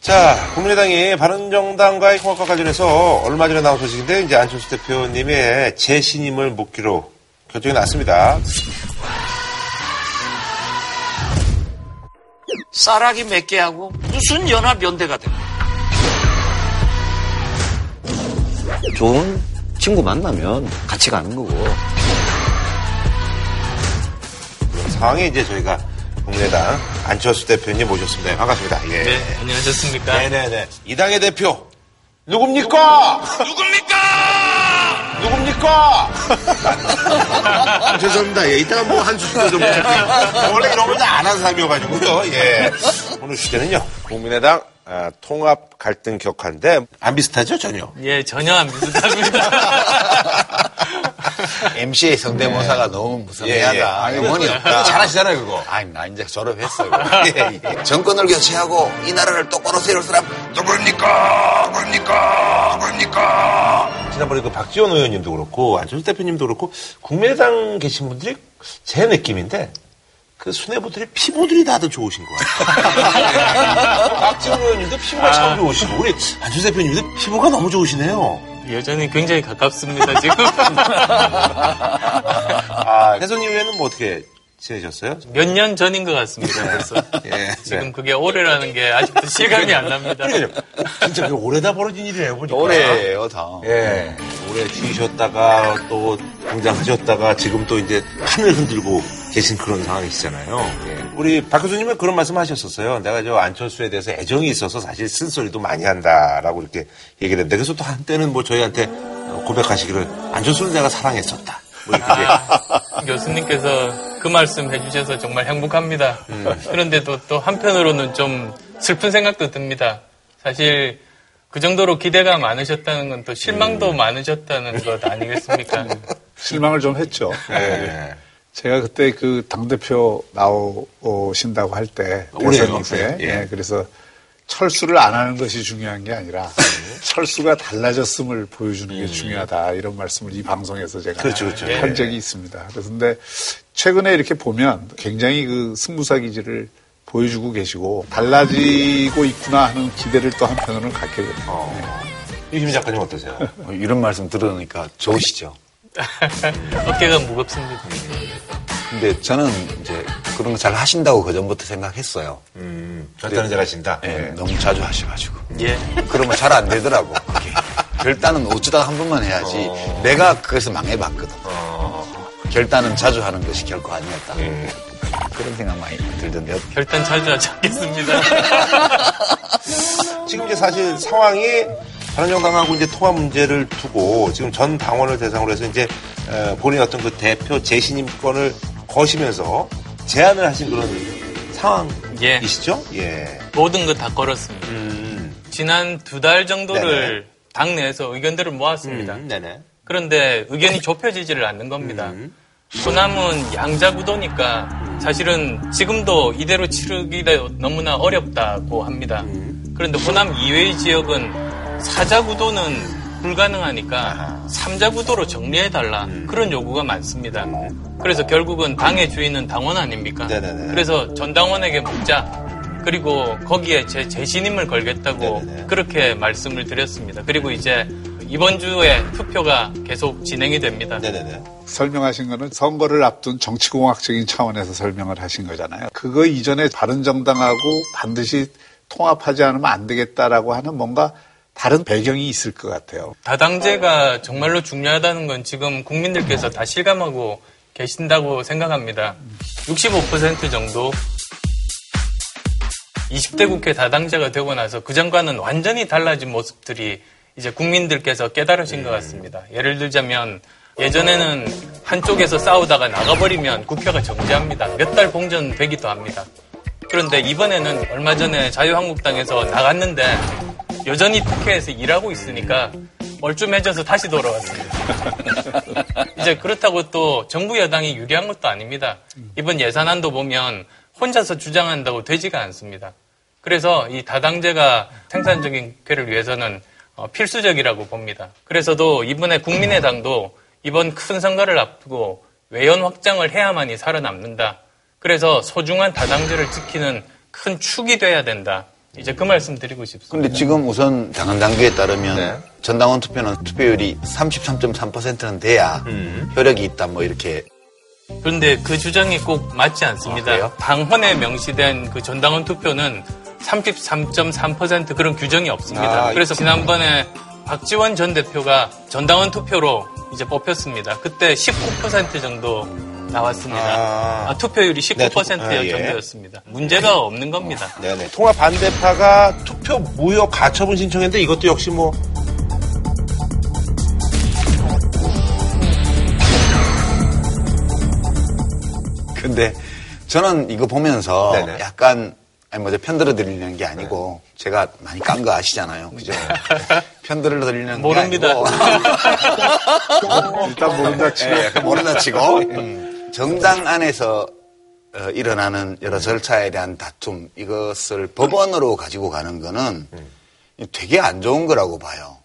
자, 국민의당이 바른정당과의 통합과 관련해서 얼마 전에 나온 소식인데 이제 안철수 대표님의 재신임을 묻기로 결정이 났습니다. 쌀하기 몇 개 하고 무슨 연합 연대가 돼? 좋은 친구 만나면 같이 가는 거고. 상황에 이제 저희가 국민의당 안철수 대표님 모셨습니다. 네, 반갑습니다. 예. 네, 안녕하셨습니까? 네네네. 이 당의 대표 누굽니까? 누굽니까? 누굽니까? 아, 죄송합니다. 예, 이따가 뭐 한 수도 좀 부탁드립니다. 원래 이런 걸안 하는 사람이어가지고요. 예. 오늘 주제는요. 국민의당 아, 통합 갈등 격한데 안 비슷하죠 전혀. 예, 전혀 안 비슷합니다. MC의 성대모사가 너무 무성해하다. 예, 예. 아니, 영혼이 없다. 잘하시잖아요, 그거. 아니, 나 이제 졸업했어요. 예, 예. 정권을 교체하고 이 나라를 똑바로 세울 사람 누굽니까? 누굽니까? 누굽니까? 지난번에 그 박지원 의원님도 그렇고 안철수 대표님도 그렇고 국민의당 계신 분들이 제 느낌인데 그 수뇌부들이 피부들이 다들 좋으신 것 같아요. 박지원 의원님도 피부가 참 좋으시고 우리 안철수 대표님도 피부가 너무 좋으시네요. 여전히 굉장히 가깝습니다, 지금. 아, 혜선님 외에는 뭐 어떻게 지내셨어요? 몇 년 전인 것 같습니다, 벌써. 예. 지금 그게 올해라는 게 아직도 실감이 안 납니다. 진짜 그 오래다 벌어진 일이에요, 보니까. 노래예요, 다. 예. 오래 쉬셨다가 또 등장하셨다가 지금 또 이제 판을 흔들고 계신 그런 상황이시잖아요. 예. 우리 박 교수님은 그런 말씀 하셨었어요. 내가 저 안철수에 대해서 애정이 있어서 사실 쓴소리도 많이 한다라고 이렇게 얘기를 했는데 그래서 또 한때는 뭐 저희한테 고백하시기를 안철수를 내가 사랑했었다. 뭐 이렇게 교수님께서 그 말씀 해주셔서 정말 행복합니다. 그런데도 또 한편으로는 좀 슬픈 생각도 듭니다. 사실 그 정도로 기대가 많으셨다는 건 또 실망도 많으셨다는 것 아니겠습니까? 실망을 좀 했죠. 네. 제가 그때 그 당대표 나오신다고 할 때? 대선 이후에, 예. 예, 그래서 철수를 안 하는 것이 중요한 게 아니라 철수가 달라졌음을 보여주는 게 중요하다 이런 말씀을 이 방송에서 제가 음. 그렇죠, 그렇죠. 한 적이 있습니다. 그래서 근데 최근에 이렇게 보면 굉장히 그 승부사 기질을 보여주고 계시고 달라지고 있구나 하는 기대를 또 한편으로는 갖게 됩니다. 유kim 작가님 어떠세요? 어, 이런 말씀 들으니까 좋으시죠. 어깨가 무겁습니다. 근데 저는 이제 그런 거 잘 하신다고 그 전부터 생각했어요. 음, 결단은 잘 하신다. 예, 너무 자주 하셔가지고. 예. 그러면 잘 안 되더라고. 그게. 결단은 어쩌다 한 번만 해야지. 내가 그래서 망해봤거든. 결단은 자주 하는 것이 결코 아니었다. 그런 생각 많이 들던데요. 결단 자주 하지 않겠습니다. 지금 이제 사실 상황이 바른정당하고 이제 통합 문제를 두고 지금 전 당원을 대상으로 해서 이제 어, 본인의 어떤 그 대표 재신임권을 거시면서 제안을 하신 그런 상황이시죠? 예. 모든 거 다 걸었습니다. 음, 지난 두 달 정도를 당내에서 의견들을 모았습니다. 음, 네네. 그런데 의견이 좁혀지지를 않는 겁니다. 음. 호남은 양자구도니까 사실은 지금도 이대로 치르기가 너무나 어렵다고 합니다. 음. 그런데 호남 이외의 지역은 사자 구도는 불가능하니까 삼자 구도로 정리해달라 음. 그런 요구가 많습니다. 그래서 결국은 당의 주인은 당원 아닙니까? 네네네. 그래서 전 당원에게 묻자. 그리고 거기에 제 재신임을 걸겠다고 네네네. 그렇게 말씀을 드렸습니다. 그리고 이제 이번 주에 투표가 계속 진행이 됩니다. 네네네. 설명하신 거는 선거를 앞둔 정치공학적인 차원에서 설명을 하신 거잖아요. 그거 이전에 바른정당하고 반드시 통합하지 않으면 안 되겠다라고 하는 뭔가 다른 배경이 있을 것 같아요. 다당제가 정말로 중요하다는 건 지금 국민들께서 다 실감하고 계신다고 생각합니다. 65% 정도 20대 국회 다당제가 되고 나서 그 전과는 완전히 달라진 모습들이 이제 국민들께서 깨달으신 것 같습니다. 예를 들자면 예전에는 한쪽에서 싸우다가 나가버리면 국회가 정지합니다. 몇달 공전되기도 합니다. 그런데 이번에는 얼마 전에 자유한국당에서 나갔는데 여전히 국회에서 일하고 있으니까 멀쩡해져서 다시 돌아왔습니다. 이제 그렇다고 또 정부 여당이 유리한 것도 아닙니다. 이번 예산안도 보면 혼자서 주장한다고 되지가 않습니다. 그래서 이 다당제가 생산적인 국회를 위해서는 어, 필수적이라고 봅니다. 그래서도 이번에 국민의당도 이번 큰 선거를 앞두고 외연 확장을 해야만이 살아남는다. 그래서 소중한 다당제를 지키는 큰 축이 돼야 된다. 이제 그 말씀 드리고 싶습니다. 근데 지금 우선 당헌 당규에 따르면 네. 전당원 투표는 투표율이 33.3%는 돼야 효력이 있다 뭐 이렇게 그런데 그 주장이 꼭 맞지 않습니다. 아? 당헌에 명시된 그 전당원 투표는 33.3% 그런 규정이 없습니다. 아, 그래서 지난번에 박지원 전 대표가 전당원 투표로 이제 뽑혔습니다. 그때 19% 정도 나왔습니다. 아. 아, 투표율이 네, 투- 19% 아, 예. 정도였습니다. 문제가 없는 겁니다. 네네. 통합 반대파가 투표 무효 가처분 신청했는데 이것도 역시 뭐 근데 저는 이거 보면서 네네. 약간 아니 뭐저 편들어 드리는 게 아니고 제가 많이 깐 거 아시잖아요. 그죠? 편들어 드리는 모릅니다. 게 아니고 일단 모른다 치고 예, 약간 모른다 치고 음, 정당 안에서 어, 일어나는 여러 절차에 대한 다툼 이것을 법원으로 가지고 가는 거는 되게 안 좋은 거라고 봐요.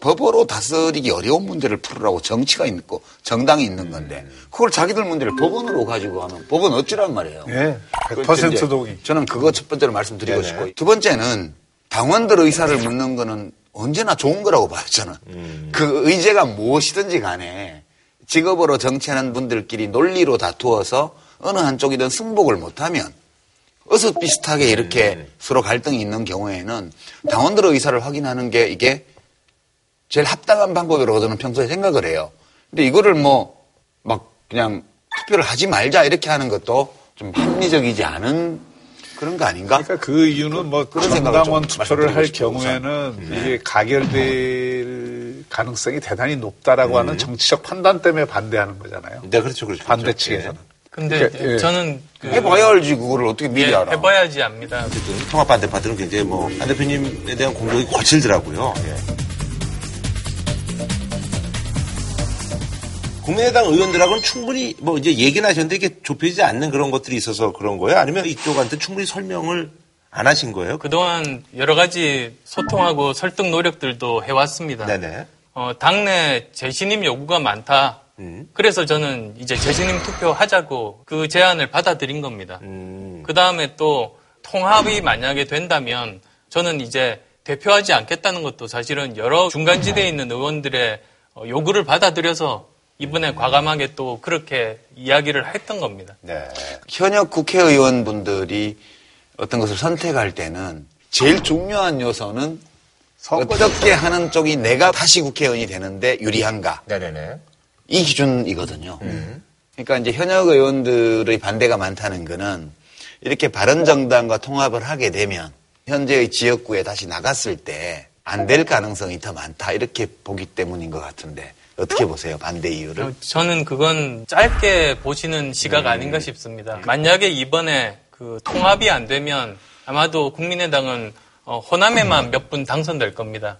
법으로 다스리기 어려운 문제를 풀으라고 정치가 있고 정당이 있는 건데 그걸 자기들 문제를 법원으로 가지고 하면 법은 어찌란 말이에요. 예, 그100% 이제 동의. 저는 그거 첫 번째로 말씀드리고 네네. 싶고 두 번째는 당원들 의사를 묻는 거는 언제나 좋은 거라고 봐요 저는. 그 의제가 무엇이든지 간에 직업으로 정치하는 분들끼리 논리로 다투어서 어느 한쪽이든 승복을 못하면 어서 비슷하게 이렇게 서로 갈등이 있는 경우에는 당원들의 의사를 확인하는 게 이게 제일 합당한 방법이라고 저는 평소에 생각을 해요. 근데 이거를 뭐 막 그냥 투표를 하지 말자 이렇게 하는 것도 좀 합리적이지 않은 그런 거 아닌가? 그러니까 그 이유는 뭐 그런 생각을 정당원 좀 투표를 할 경우에는 이게 가결될 가능성이 대단히 높다라고 음. 하는 정치적 판단 때문에 반대하는 거잖아요. 네 그렇죠 그렇죠. 반대 그렇죠. 측에서는. 근데 그러니까, 예. 저는 그 해봐야 알지 그거를 어떻게 미리 예, 알아. 해봐야지 압니다. 어쨌든 통합 반대파들은 굉장히 뭐, 안 대표님에 대한 공격이 거칠더라고요. 예. 국민의당 의원들하고는 충분히 뭐 이제 얘기는 하셨는데 이게 좁혀지지 않는 그런 것들이 있어서 그런 거예요? 아니면 이쪽한테 충분히 설명을 안 하신 거예요? 그동안 여러 가지 소통하고 설득 노력들도 해왔습니다. 네네. 어, 당내 재신임 요구가 많다. 음. 그래서 저는 이제 재신임 투표 하자고 그 제안을 받아들인 겁니다. 음. 그 다음에 또 통합이 만약에 된다면 저는 이제 대표하지 않겠다는 것도 사실은 여러 중간지대에 있는 의원들의 어, 요구를 받아들여서 이번에 과감하게 또 그렇게 이야기를 했던 겁니다. 네. 현역 국회의원분들이 어떤 것을 선택할 때는 제일 중요한 요소는 어떻게 하는 쪽이 내가 다시 국회의원이 되는데 유리한가. 네네네. 이 기준이거든요. 그러니까 이제 현역 의원들의 반대가 많다는 거는 이렇게 바른정당과 통합을 하게 되면 현재의 지역구에 다시 나갔을 때 안 될 가능성이 더 많다 이렇게 보기 때문인 것 같은데 어떻게 보세요 반대 이유를? 어, 저는 그건 짧게 보시는 시각 아닌가 싶습니다. 만약에 이번에 그 통합이 안 되면 아마도 국민의당은 어, 호남에만 몇 분 당선될 겁니다.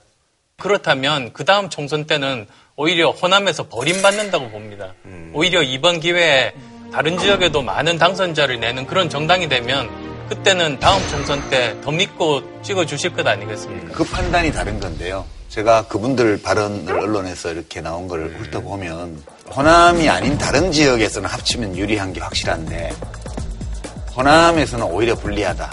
그렇다면 그 다음 총선 때는 오히려 호남에서 버림받는다고 봅니다. 오히려 이번 기회에 다른 지역에도 많은 당선자를 내는 그런 정당이 되면 그때는 다음 총선 때 더 믿고 찍어주실 것 아니겠습니까? 그 판단이 다른 건데요. 제가 그분들 발언을 언론에서 이렇게 나온 걸 훑어보면 호남이 아닌 다른 지역에서는 합치면 유리한 게 확실한데 호남에서는 오히려 불리하다.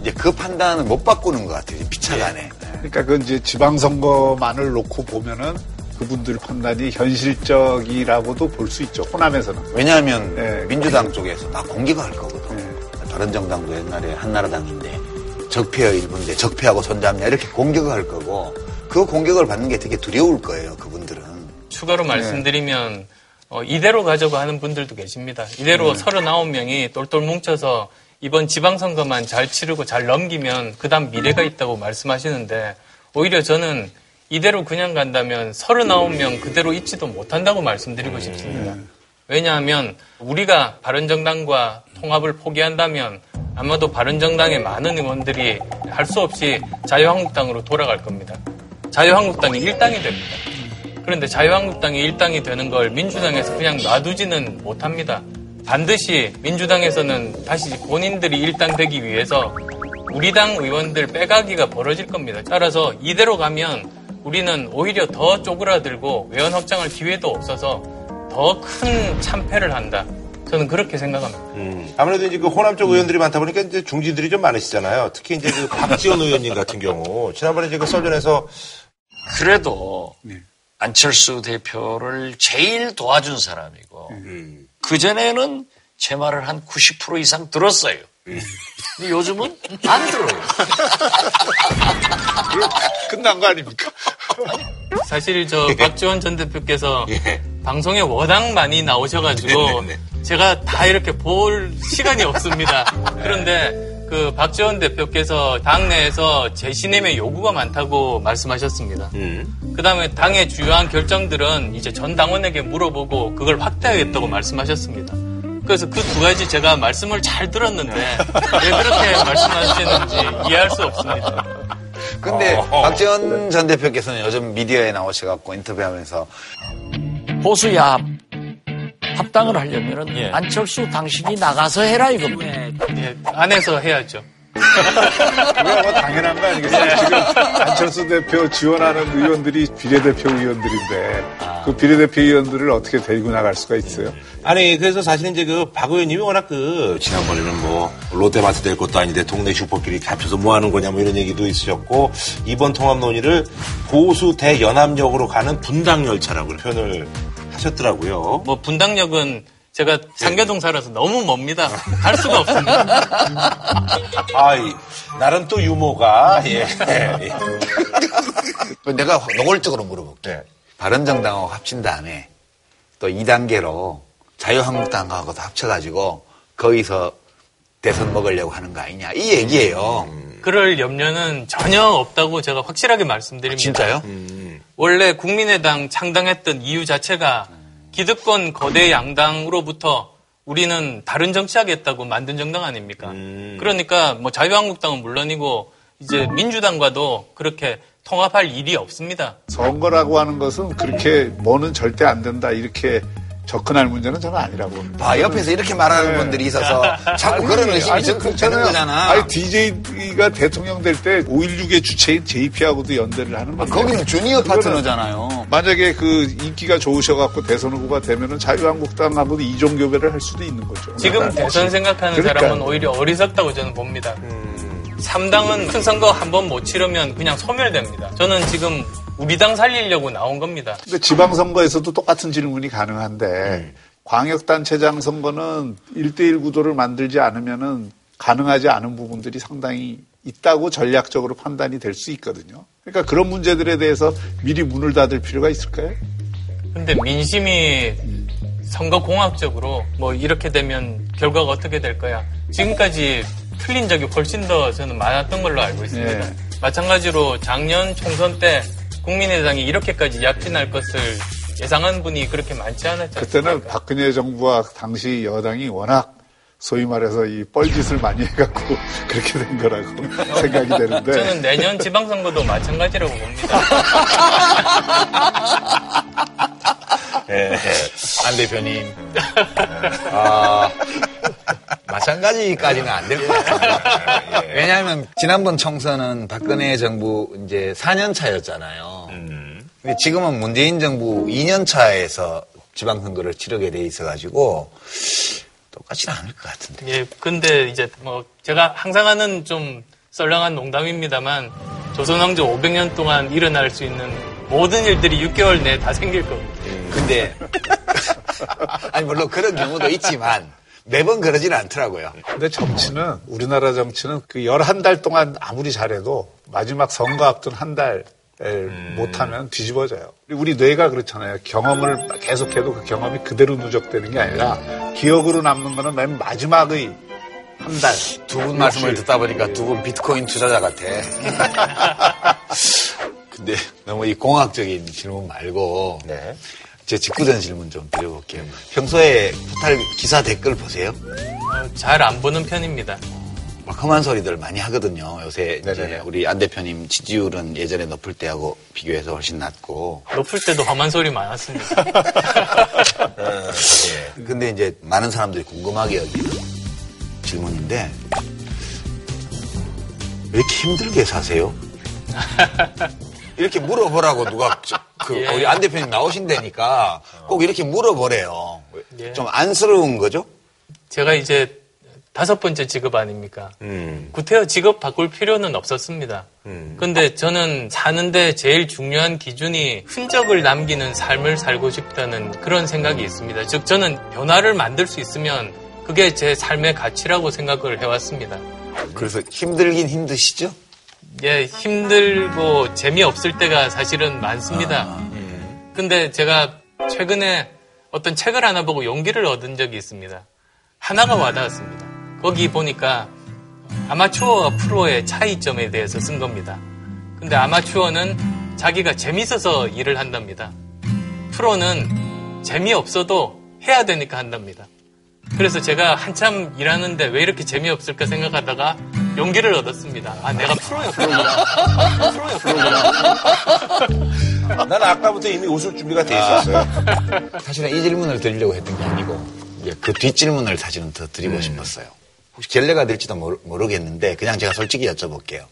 이제 그 판단을 못 바꾸는 것 같아요. 이제 피차간에. 네. 그러니까 그 이제 지방선거만을 놓고 보면은 그분들 판단이 현실적이라고도 볼 수 있죠. 호남에서는. 왜냐하면 네. 민주당 쪽에서 막 공격할 거거든. 네. 바른정당도 옛날에 한나라당인데 적폐의 일부인데 적폐하고 손잡냐 이렇게 공격을 할 거고 그 공격을 받는 게 되게 두려울 거예요. 그분들은. 추가로 말씀드리면 어, 이대로 가자고 하는 분들도 계십니다. 이대로 39명이 똘똘 뭉쳐서 이번 지방선거만 잘 치르고 잘 넘기면 그 다음 미래가 있다고 말씀하시는데 오히려 저는 이대로 그냥 간다면 39명 그대로 있지도 못한다고 말씀드리고 싶습니다. 왜냐하면 우리가 바른정당과 통합을 포기한다면 아마도 바른정당의 많은 의원들이 할 수 없이 자유한국당으로 돌아갈 겁니다. 자유한국당이 일당이 됩니다. 그런데 자유한국당이 일당이 되는 걸 민주당에서 그냥 놔두지는 못합니다. 반드시 민주당에서는 다시 본인들이 일당 되기 위해서 우리 당 의원들 빼가기가 벌어질 겁니다. 따라서 이대로 가면 우리는 오히려 더 쪼그라들고 외연 확장할 기회도 없어서 더 큰 참패를 한다. 저는 그렇게 생각합니다. 음, 아무래도 이제 그 호남 쪽 의원들이 많다 보니까 이제 중지들이 좀 많으시잖아요. 특히 이제 그 박지원 의원님 같은 경우 지난번에 이제 그 썰전에서 그래도 안철수 대표를 제일 도와준 사람이고 그 전에는 제 말을 한 90% 이상 들었어요. 근데 요즘은 안 들어요. 끝난 거 아닙니까? 사실 저 박지원 전 대표께서 예. 방송에 워낙 많이 나오셔가지고 네네네. 제가 다 이렇게 볼 시간이 없습니다. 그런데 그 박지원 대표께서 당내에서 재신임의 요구가 많다고 말씀하셨습니다. 음, 그 다음에 당의 주요한 결정들은 이제 전 당원에게 물어보고 그걸 확대하겠다고 말씀하셨습니다. 그래서 그 두 가지 제가 말씀을 잘 들었는데 왜 그렇게 말씀하시는지 이해할 수 없습니다. 근데 어. 박지원 전 대표께서는 요즘 미디어에 나오셔갖고 인터뷰하면서 보수야 합당을 하려면은 안철수 당신이 나가서 해라 이겁니다. 예, 안에서 해야죠. 그거 뭐 당연한 거 아니겠어요? 지금 안철수 대표 지원하는 의원들이 비례대표 의원들인데 그 비례대표 의원들을 어떻게 데리고 나갈 수가 있어요? 아니 그래서 사실은 이제 그 박 의원님이 워낙 그 지난번에는 뭐 롯데마트 될 것도 아닌데 동네 슈퍼끼리 합쳐서 뭐 하는 거냐 뭐 이런 얘기도 있으셨고 이번 통합 논의를 보수 대연합력으로 가는 분당 열차라고 표현을 하셨더라고요. 뭐 분당역은 제가 상계동 살아서 너무 멉니다. 갈 수가 없습니다. 아이 나름 또 유머가 예. 예. 내가 노골적으로 물어볼게. 네. 바른정당하고 합친 다음에 또 2단계로 자유한국당하고도 합쳐가지고 거기서 대선 먹으려고 하는 거 아니냐 이 얘기예요. 그럴 염려는 전혀 없다고 제가 확실하게 말씀드립니다. 진짜요? 원래 국민의당 창당했던 이유 자체가 기득권 거대 양당으로부터 우리는 다른 정치하겠다고 만든 정당 아닙니까? 그러니까 뭐 자유한국당은 물론이고 이제 민주당과도 그렇게 통합할 일이 없습니다. 선거라고 하는 것은 그렇게 뭐는 절대 안 된다 이렇게 접근할 문제는 저는 아니라고 봅니다. 아, 옆에서 이렇게 말하는 네. 분들이 있어서 자꾸 그런 의심이 전되는 거잖아. 아니, DJ가 대통령 될 때 5.16의 주체인 JP하고도 연대를 하는 건데. 거기는 주니어 파트너잖아요. 만약에 그 인기가 좋으셔갖고 대선 후보가 되면은 자유한국당하고도 이종교배를 할 수도 있는 거죠. 지금 대선 생각하는 그러니까. 사람은 오히려 어리석다고 저는 봅니다. 삼당은 큰 선거 한 번 못 치르면 그냥 소멸됩니다. 저는 지금 우리 당 살리려고 나온 겁니다. 근데 지방선거에서도 똑같은 질문이 가능한데 광역단체장 선거는 1대1 구도를 만들지 않으면은 가능하지 않은 부분들이 상당히 있다고 전략적으로 판단이 될 수 있거든요. 그러니까 그런 문제들에 대해서 미리 문을 닫을 필요가 있을까요? 근데 민심이 선거 공학적으로 뭐 이렇게 되면 결과가 어떻게 될 거야. 지금까지 틀린 적이 훨씬 더 저는 많았던 걸로 알고 있습니다. 네. 마찬가지로 작년 총선 때 국민의당이 이렇게까지 약진할 것을 예상한 분이 그렇게 많지 않았지 그때는? 박근혜 정부와 당시 여당이 워낙 소위 말해서 이 뻘짓을 많이 해갖고 그렇게 된 거라고 생각이 되는데 저는 내년 지방선거도 마찬가지라고 봅니다. 네. 안 대표님. 아, 마찬가지까지는 안 될 것 같습니다. 왜냐하면 지난번 총선은 박근혜 정부 이제 4년 차였잖아요. 근데 지금은 문재인 정부 2년 차에서 지방선거를 치르게 돼 있어가지고 똑같지는 않을 것 같은데. 예, 근데 이제 뭐 제가 항상 하는 좀 썰렁한 농담입니다만 조선왕조 500년 동안 일어날 수 있는 모든 일들이 6개월 내에 다 생길 겁니다. 근데 아니 물론 그런 경우도 있지만 매번 그러지는 않더라고요. 근데 정치는 우리나라 정치는 그 11달 동안 아무리 잘해도 마지막 선거 앞둔 한달 못하면 뒤집어져요. 우리 뇌가 그렇잖아요. 경험을 계속해도 그 경험이 그대로 누적되는 게 아니라 기억으로 남는 거는 맨 마지막의 한 달. 두 분 말씀을 듣다 보니까 두 분 비트코인 투자자 같아. 근데 너무 이 공학적인 질문 말고 제 직구전 질문 좀 드려볼게요. 평소에 포탈 기사 댓글 보세요? 어, 잘안 보는 편입니다. 막 험한 소리들 많이 하거든요. 요새. 우리 안 대표님 지지율은 예전에 높을 때하고 비교해서 훨씬 낮고. 높을 때도 험한 소리 많았습니다. 예. 근데 이제 많은 사람들이 궁금하게 여기는 질문인데 왜 이렇게 힘들게 사세요? 이렇게 물어보라고 누가 저- 그 예. 우리 안 대표님 나오신다니까 꼭 이렇게 물어보래요. 예. 좀 안쓰러운 거죠? 제가 이제 다섯 번째 직업 아닙니까? 음. 구태여 직업 바꿀 필요는 없었습니다. 근데 저는 사는데 제일 중요한 기준이 흔적을 남기는 삶을 살고 싶다는 그런 생각이 있습니다. 즉, 저는 변화를 만들 수 있으면 그게 제 삶의 가치라고 생각을 해왔습니다. 그래서 힘들긴 힘드시죠? 예, 힘들고 재미없을 때가 사실은 많습니다. 근데 제가 최근에 어떤 책을 하나 보고 용기를 얻은 적이 있습니다. 하나가 와닿았습니다. 거기 보니까 아마추어와 프로의 차이점에 대해서 쓴 겁니다. 근데 아마추어는 자기가 재밌어서 일을 한답니다. 프로는 재미없어도 해야 되니까 한답니다. 그래서 제가 한참 일하는데 왜 이렇게 재미없을까 생각하다가 용기를 얻었습니다. 아, 내가 프로였구나. 프로였구나. 나는 아까부터 이미 웃을 준비가 돼 있었어요. 사실은 이 질문을 드리려고 했던 게 아니고 이제 그 뒷질문을 사실은 더 드리고 싶었어요. 혹시 결례가 될지도 모르, 모르 겠는데 그냥 제가 솔직히 여쭤볼게요.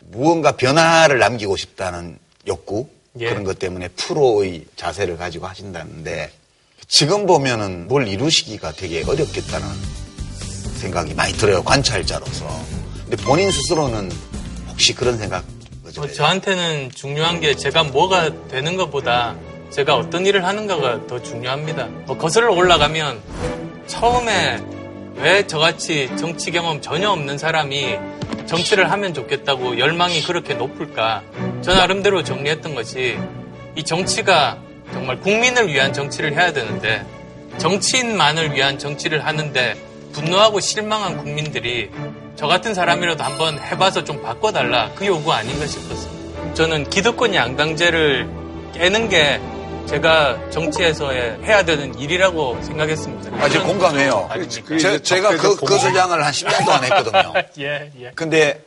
무언가 변화를 남기고 싶다는 욕구 예. 그런 것 때문에 프로의 자세를 가지고 하신다는데 지금 보면은 뭘 이루시기가 되게 어렵겠다는 생각이 많이 들어요. 관찰자로서. 근데 본인 스스로는 혹시 그런 생각 어, 저한테는 중요한 게 제가 뭐가 되는 것보다 제가 어떤 일을 하는가가 더 중요합니다. 뭐 거슬러 올라가면 처음에 왜 저같이 정치 경험 전혀 없는 사람이 정치를 하면 좋겠다고 열망이 그렇게 높을까? 저 나름대로 정리했던 것이 이 정치가 정말 국민을 위한 정치를 해야 되는데 정치인만을 위한 정치를 하는데 분노하고 실망한 국민들이 저 같은 사람이라도 한번 해봐서 좀 바꿔달라 그 요구 아닌가 싶었습니다. 저는 기득권 양당제를 깨는 게 제가 정치에서의 해야 되는 일이라고 생각했습니다. 아, 제 공감해요. 제, 제가 그, 그 주장을 한 10년 동안 했거든요. 예, 예. 근데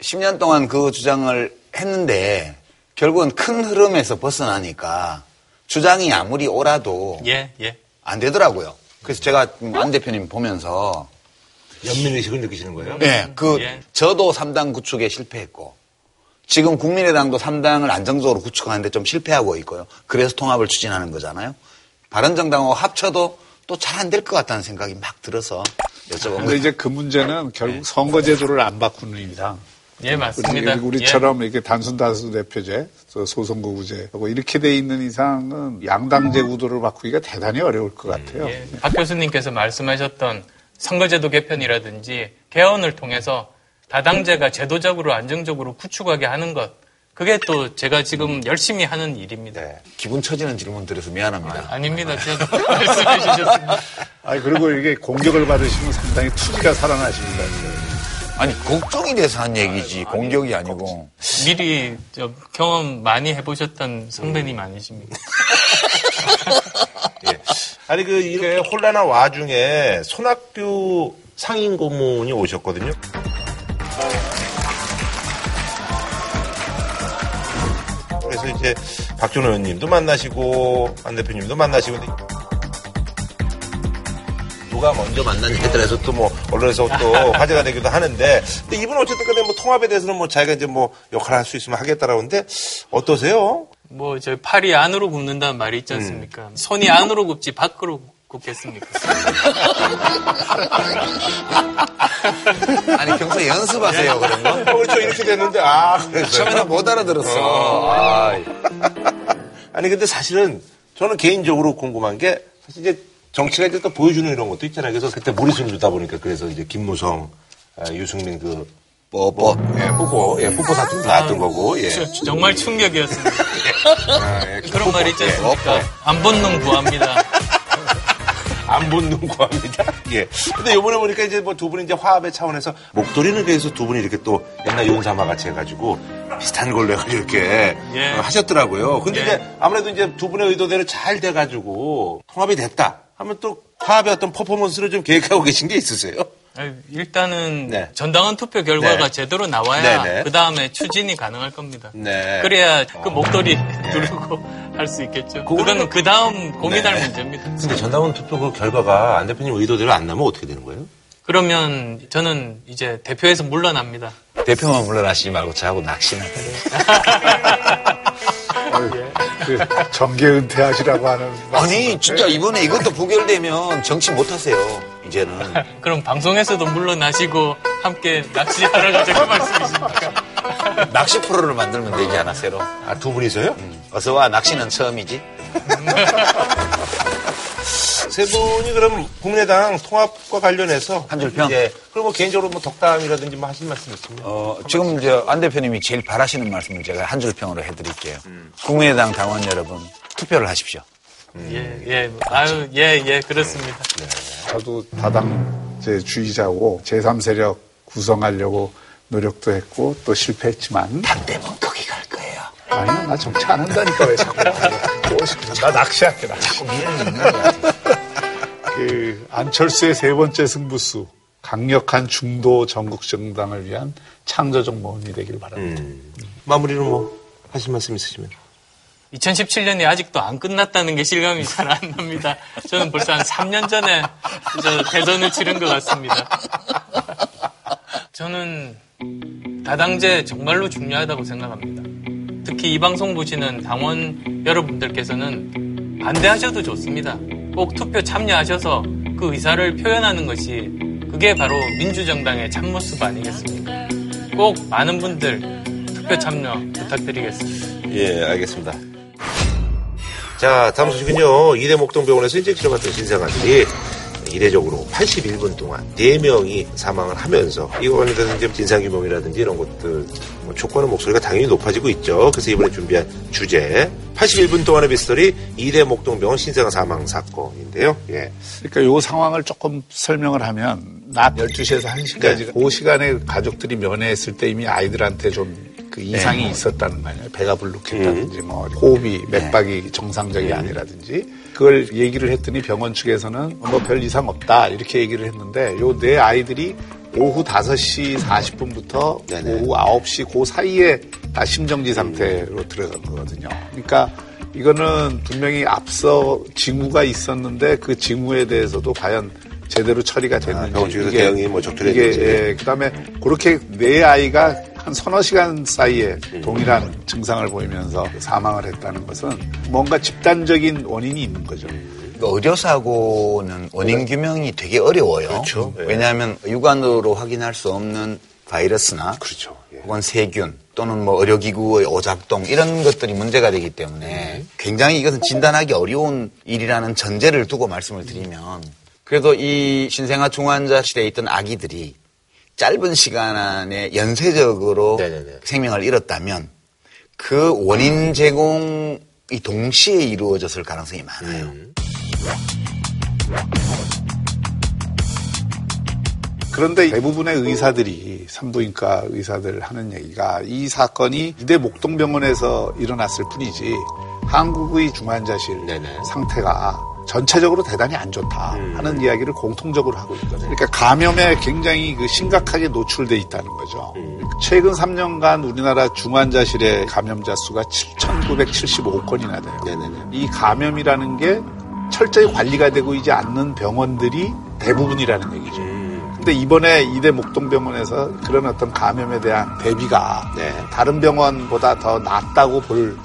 10년 동안 그 주장을 했는데 결국은 큰 흐름에서 벗어나니까 주장이 아무리 옳아도 예, 예. 안 되더라고요. 그래서 제가 안 대표님 보면서 연민의식을 느끼시는 거예요? 네, 그 예. 저도 3당 구축에 실패했고 지금 국민의당도 3당을 안정적으로 구축하는데 좀 실패하고 있고요. 그래서 통합을 추진하는 거잖아요. 바른정당하고 합쳐도 또 잘 안 될 것 같다는 생각이 막 들어서 여쭤본 근데 거예요. 이제 그 문제는 결국 선거제도를 안 바꾸는 이상 예, 맞습니다. 우리, 우리처럼 이렇게 단순 다수 대표제, 소선거구제 하고 이렇게 돼 있는 이상은 양당제 구도를 바꾸기가 대단히 어려울 것 같아요. 예. 박 교수님께서 말씀하셨던 선거제도 개편이라든지 개헌을 통해서 다당제가 제도적으로 안정적으로 구축하게 하는 것. 그게 또 제가 지금 열심히 하는 일입니다. 기분 처지는 질문 드려서 미안합니다. 아 닙니다. 제가 말씀해 주셨습니다. 아니 그리고 이게 공격을 받으시면 상당히 투지가 살아나십니다. 아니 걱정이 돼서 한 얘기지 공격이 아니 고 미리 저 경험 많이 해보셨던 선배님 아니십니까? 예. 아니 그 이렇게 혼란한 와중에 손학규 상임 고문이 오셨거든요. 그래서 이제 박준호 의원님도 만나시고 안 대표님도 만나시고 누가 먼저 만났냐에 따라서 또 뭐 언론에서 또 화제가 되기도 하는데 근데 이분은 어쨌든 간에 뭐 통합에 대해서는 뭐 자기가 이제 뭐 역할을 할 수 있으면 하겠다라고 하는데 어떠세요? 뭐, 저 팔이 안으로 굽는다는 말이 있지 않습니까? 손이 안으로 굽지 밖으로 굽겠습니까? 아니 평소에 연습하세요 그런 거? 어, 그렇죠 이렇게 됐는데 아 처음에는 못 알아들었어. 아, 아니 근데 사실은 저는 개인적으로 궁금한 게 사실 이제 정치가 이제 또 보여주는 이런 것도 있잖아요. 그래서 그때 무리수를 주다 보니까 그래서 이제 김무성, 아, 유승민 그 뽀뽀. 예, 뽀뽀, 예, 뽀뽀 사건 나왔던 거고, 예. 저- 정말 충격이었습니다. 아, 예. 그런 말 있지 않습니까? 예, 안 본능 구합니다. 안 본능 구합니다. 예. 근데 요번에 보니까 이제 뭐 두 분이 이제 화합의 차원에서 목도리는 그래서 두 분이 이렇게 또 옛날 윤사마 같이 해가지고 비슷한 걸로 해가지고 이렇게 예. 어, 하셨더라고요. 근데 예. 이제 아무래도 이제 두 분의 의도대로 잘 돼가지고 통합이 됐다 하면 또 화합의 어떤 퍼포먼스를 좀 계획하고 계신 게 있으세요? 일단은 네. 전당원 투표 결과가 네. 제대로 나와야 네, 네. 그 다음에 추진이 가능할 겁니다. 네. 그래야 그 목도리 누르고 할 수 있겠죠. 그거는- 그 다음 고민할 네. 문제입니다. 근데 전당원 투표 그 결과가 안 대표님 의도대로 안 나면 어떻게 되는 거예요? 그러면 저는 이제 대표에서 물러납니다. 대표만 물러나시지 말고 저하고 낚시나. 그 정계 은퇴하시라고 하는 아니 진짜 이번에 이것도 부결되면 정치 못 하세요. 이제는. 그럼 방송에서도 물러나시고 함께 낚시하러 가자 그 말씀이십니까? 낚시 프로를 만들면 되지 않아 새로. 아, 두 분이서요? 어서 와 낚시는 처음이지. 세 분이 그럼 국민의당 통합과 관련해서 한 줄 평? 예. 그럼 뭐 개인적으로 뭐 덕담이라든지 뭐 하실 말씀 있으면 어, 지금 이제 안 대표님이 제일 바라시는 말씀을 제가 한 줄 평으로 해드릴게요. 국민의당 당원 여러분 투표를 하십시오. 예, 예. 아유, 예, 예, 그렇습니다. 저도 다당제 주의자고 제3세력 구성하려고 노력도 했고 또 실패했지만 반대면 거기 갈 거예요. 아니야 나 정치 안 한다니까 왜 자꾸. 나 낚시할게 나 자꾸 미련이 있는 거야. 그 안철수의 세 번째 승부수 강력한 중도 전국 정당을 위한 창조적 모험이 되길 바랍니다. 음. 마무리로 뭐 하실 말씀 있으시면 2017년이 아직도 안 끝났다는 게 실감이 잘 안 납니다. 저는 벌써 한 3년 전에 저 대선을 치른 것 같습니다. 저는 다당제 정말로 중요하다고 생각합니다. 특히 이 방송 보시는 당원 여러분들께서는 반대하셔도 좋습니다. 꼭 투표 참여하셔서 그 의사를 표현하는 것이 그게 바로 민주정당의 참모습 아니겠습니까? 꼭 많은 분들 투표 참여 부탁드리겠습니다. 예 알겠습니다 자 다음 소식은요 이대 목동병원에서 이제 치료받던 신생아들이 이례적으로 81분 동안 4명이 사망을 하면서 이거 관련돼서 이제 진상규명이라든지 이런 것들 뭐 촉구하는 목소리가 당연히 높아지고 있죠. 그래서 이번에 준비한 주제 81분 동안의 미스터리 이대 목동병원 신생아 사망 사건인데요. 예. 그러니까 요 상황을 조금 설명을 하면 낮 12시에서 1시까지 네. 그 시간에 가족들이 면회했을 때 이미 아이들한테 좀 그 이상이 네. 있었다는 거 아니에요. 배가 불룩했다든지 뭐 호흡이 맥박이 네. 정상적이 아니라든지 그걸 얘기를 했더니 병원 측에서는 뭐 별 이상 없다 이렇게 얘기를 했는데 요네 아이들이 오후 5시 40분부터 네네. 오후 9시 그 사이에 다 심정지 상태로 들어간 거거든요. 그러니까 이거는 분명히 앞서 징후가 있었는데 그 징후에 대해서도 과연 제대로 처리가 됐는지 아, 이게 대응이 뭐 적절했는지 예, 그다음에 그렇게 네 아이가 한 서너 시간 사이에 음. 동일한 증상을 보이면서 사망을 했다는 것은 뭔가 집단적인 원인이 있는 거죠. 의료사고는 원인 규명이 되게 어려워요. 그렇죠. 예. 왜냐하면 육안으로 확인할 수 없는 바이러스나 그렇죠. 예. 혹은 세균 또는 뭐 의료기구의 오작동 이런 것들이 문제가 되기 때문에 음. 굉장히 이것은 진단하기 어려운 일이라는 전제를 두고 말씀을 드리면 그래도 이 신생아 중환자실에 있던 아기들이 짧은 시간 안에 연쇄적으로 네네네. 생명을 잃었다면 그 원인 제공이 동시에 이루어졌을 가능성이 많아요. 음. 그런데 대부분의 의사들이 산부인과 의사들 하는 얘기가 이 사건이 이대 목동병원에서 일어났을 뿐이지 한국의 중환자실 네네. 상태가 전체적으로 대단히 안 좋다 음. 하는 이야기를 공통적으로 하고 있거든요. 그러니까 감염에 굉장히 그 심각하게 노출돼 있다는 거죠. 음. 최근 3년간 우리나라 중환자실의 감염자 수가 7,975건이나 돼요. 네네네. 이 감염이라는 게 철저히 관리가 되고 있지 않는 병원들이 대부분이라는 얘기죠. 음. 근데 이번에 이대 목동병원에서 그런 어떤 감염에 대한 대비가 네. 다른 병원보다 더 낫다고 볼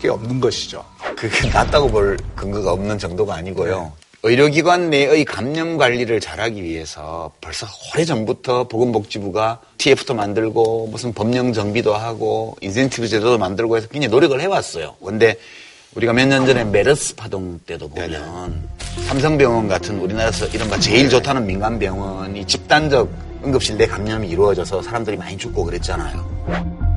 게 없는 것이죠. 그게 낫다고 볼 근거가 없는 정도가 아니고요. 네. 의료기관 내의 감염 관리를 잘하기 위해서 벌써 오래전부터 보건복지부가 TF도 만들고 무슨 법령 정비도 하고 인센티브 제도도 만들고 해서 굉장히 노력을 해왔어요. 근데 우리가 몇 년 전에 메르스 파동 때도 보면 네네. 삼성병원 같은 우리나라에서 이른바 제일 좋다는 민간병원이 집단적 응급실 내 감염이 이루어져서 사람들이 많이 죽고 그랬잖아요.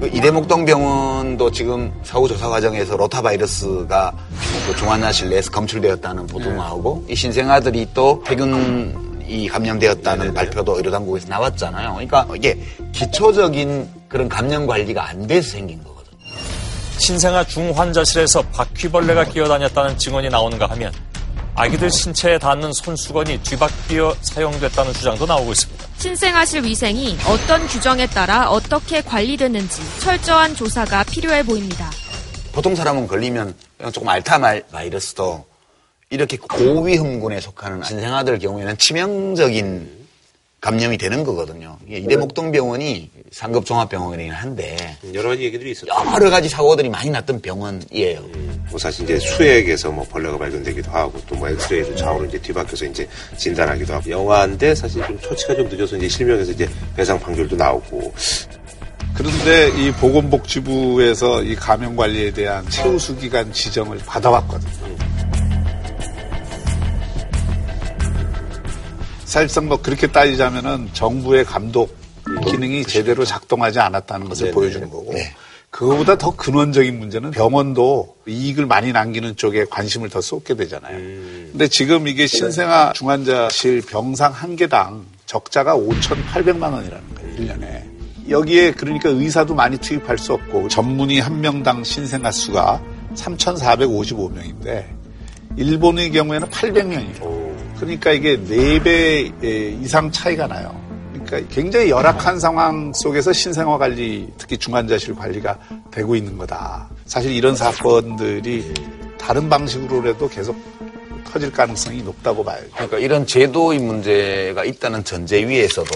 그 이대목동병원도 지금 사후 조사 과정에서 로타바이러스가 그 중환자실 내에서 검출되었다는 보도 나오고 이 신생아들이 또 세균 이 감염되었다는 네네. 발표도 의료당국에서 나왔잖아요. 그러니까 이게 기초적인 그런 감염 관리가 안 돼서 생긴 거거든요. 신생아 중환자실에서 바퀴벌레가 끼어다녔다는 증언이 나오는가 하면 아기들 신체에 닿는 손수건이 뒤바뀌어 사용됐다는 주장도 나오고 있습니다. 신생아실 위생이 어떤 규정에 따라 어떻게 관리되는지 철저한 조사가 필요해 보입니다. 보통 사람은 걸리면 조금 알타 바이러스도 이렇게 고위험군에 속하는 신생아들 경우에는 치명적인 감염이 되는 거거든요. 이대목동병원이 상급 종합병원이긴 한데 여러 가지 얘기들이 있었죠. 여러 가지 사고들이 많이 났던 병원이에요. 음, 뭐 사실 이제 수액에서 뭐 벌레가 발견되기도 하고 또 뭐 엑스레이를 좌우로 이제 뒤바뀌어서 이제 진단하기도 하고 영화인데 사실 좀 처치가 좀 늦어서 이제 실명에서 이제 배상 판결도 나오고 그런데 이 보건복지부에서 이 감염 관리에 대한 최우수 기간 지정을 받아왔거든요. 사실상 뭐 그렇게 따지자면은 정부의 감독 기능이 제대로 작동하지 않았다는 것을 네네. 보여주는 거고 네. 그거보다 더 근원적인 문제는 병원도 이익을 많이 남기는 쪽에 관심을 더 쏟게 되잖아요. 음. 근데 지금 이게 신생아 중환자실 병상 한 개당 적자가 5,800만 원이라는 거예요, 1년에. 여기에 그러니까 의사도 많이 투입할 수 없고 전문의 한 명당 신생아 수가 3,455명인데 일본의 경우에는 800명이에요. 그러니까 이게 4배 이상 차이가 나요. 그러니까 굉장히 열악한 상황 속에서 신생아 관리, 특히 중환자실 관리가 되고 있는 거다. 사실 이런 사건들이 다른 방식으로라도 계속 터질 가능성이 높다고 봐요. 그러니까 이런 제도의 문제가 있다는 전제 위에서도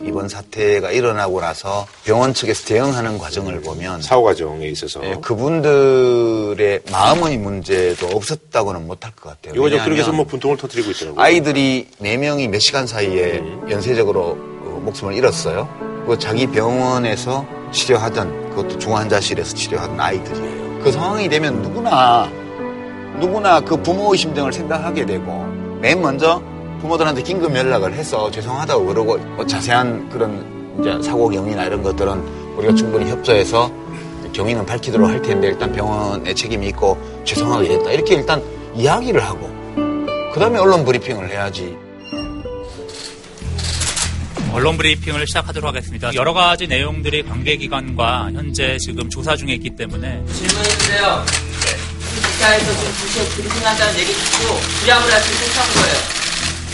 이번 사태가 일어나고 나서 병원 측에서 대응하는 과정을 보면 사후 과정에 있어서 예, 그분들의 마음의 문제도 없었다고는 못할 것 같아요. 이거 저 그렇게 해서 뭐 분통을 터뜨리고 있더라고요. 아이들이 네 명이 몇 시간 사이에 음. 연쇄적으로 어, 목숨을 잃었어요. 그 자기 병원에서 치료하던 그것도 중환자실에서 치료하던 아이들이에요. 그 상황이 되면 누구나 누구나 그 부모 의 심정을 생각하게 되고 맨 먼저 부모들한테 긴급 연락을 해서 죄송하다고 그러고 뭐 자세한 그런 이제 사고 경위나 이런 것들은 우리가 충분히 협조해서 경위는 밝히도록 할 텐데 일단 병원에 책임이 있고 죄송하게 됐다 이렇게 일단 이야기를 하고 그 다음에 언론 브리핑을 해야지 언론 브리핑을 시작하도록 하겠습니다. 여러 가지 내용들이 관계기관과 현재 지금 조사 중에 있기 때문에 질문인데요. 기사에서 지금 부시 브리핑한다는 얘기 듣고 부양을 할수 있는 거예요.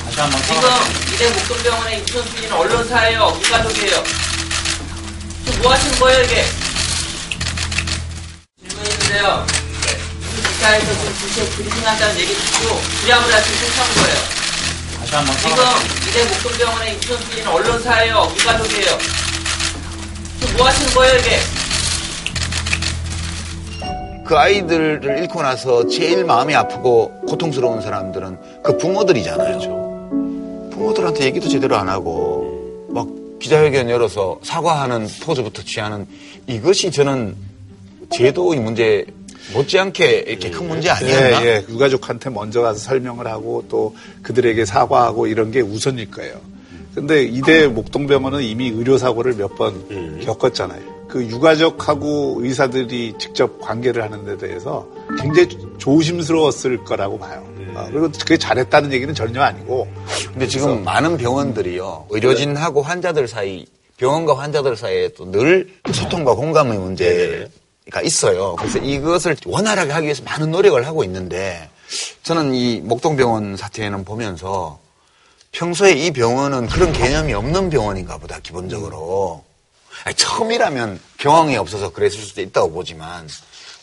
다시 한번 지금 이대 목동병원의 씨는 언론사예요. 유가족이에요. 지금 뭐 하시는 거예요 이게? 질문인데요. 기사에서 지금 부시 브리핑한다는 얘기 듣고 부양을 할수 있는 거예요. 다시 한번 지금 이대 목동병원의 씨는 언론사예요. 유가족이에요. 지금 뭐 하시는 거예요 이게? 그 아이들을 잃고 나서 제일 마음이 아프고 고통스러운 사람들은 그 부모들이잖아요. 부모들한테 얘기도 제대로 안 하고 막 기자회견 열어서 사과하는 포즈부터 취하는 이것이 저는 제도의 문제 못지않게 이렇게 큰 문제 아니었나? 예, 예. 유가족한테 먼저 가서 설명을 하고 또 그들에게 사과하고 이런 게 우선일 거예요. 근데 이대 목동병원은 이미 의료사고를 몇번 겪었잖아요. 그 유가족하고 의사들이 직접 관계를 하는 데 대해서 굉장히 조심스러웠을 거라고 봐요. 어, 그리고 그게 잘했다는 얘기는 전혀 아니고. 근데 지금 많은 병원들이요. 의료진하고 환자들 사이, 병원과 환자들 사이에 또 늘 소통과 공감의 문제가 있어요. 그래서 이것을 원활하게 하기 위해서 많은 노력을 하고 있는데 저는 이 목동병원 사태에는 보면서 평소에 이 병원은 그런 개념이 없는 병원인가 보다, 기본적으로. 아니, 처음이라면 경황이 없어서 그랬을 수도 있다고 보지만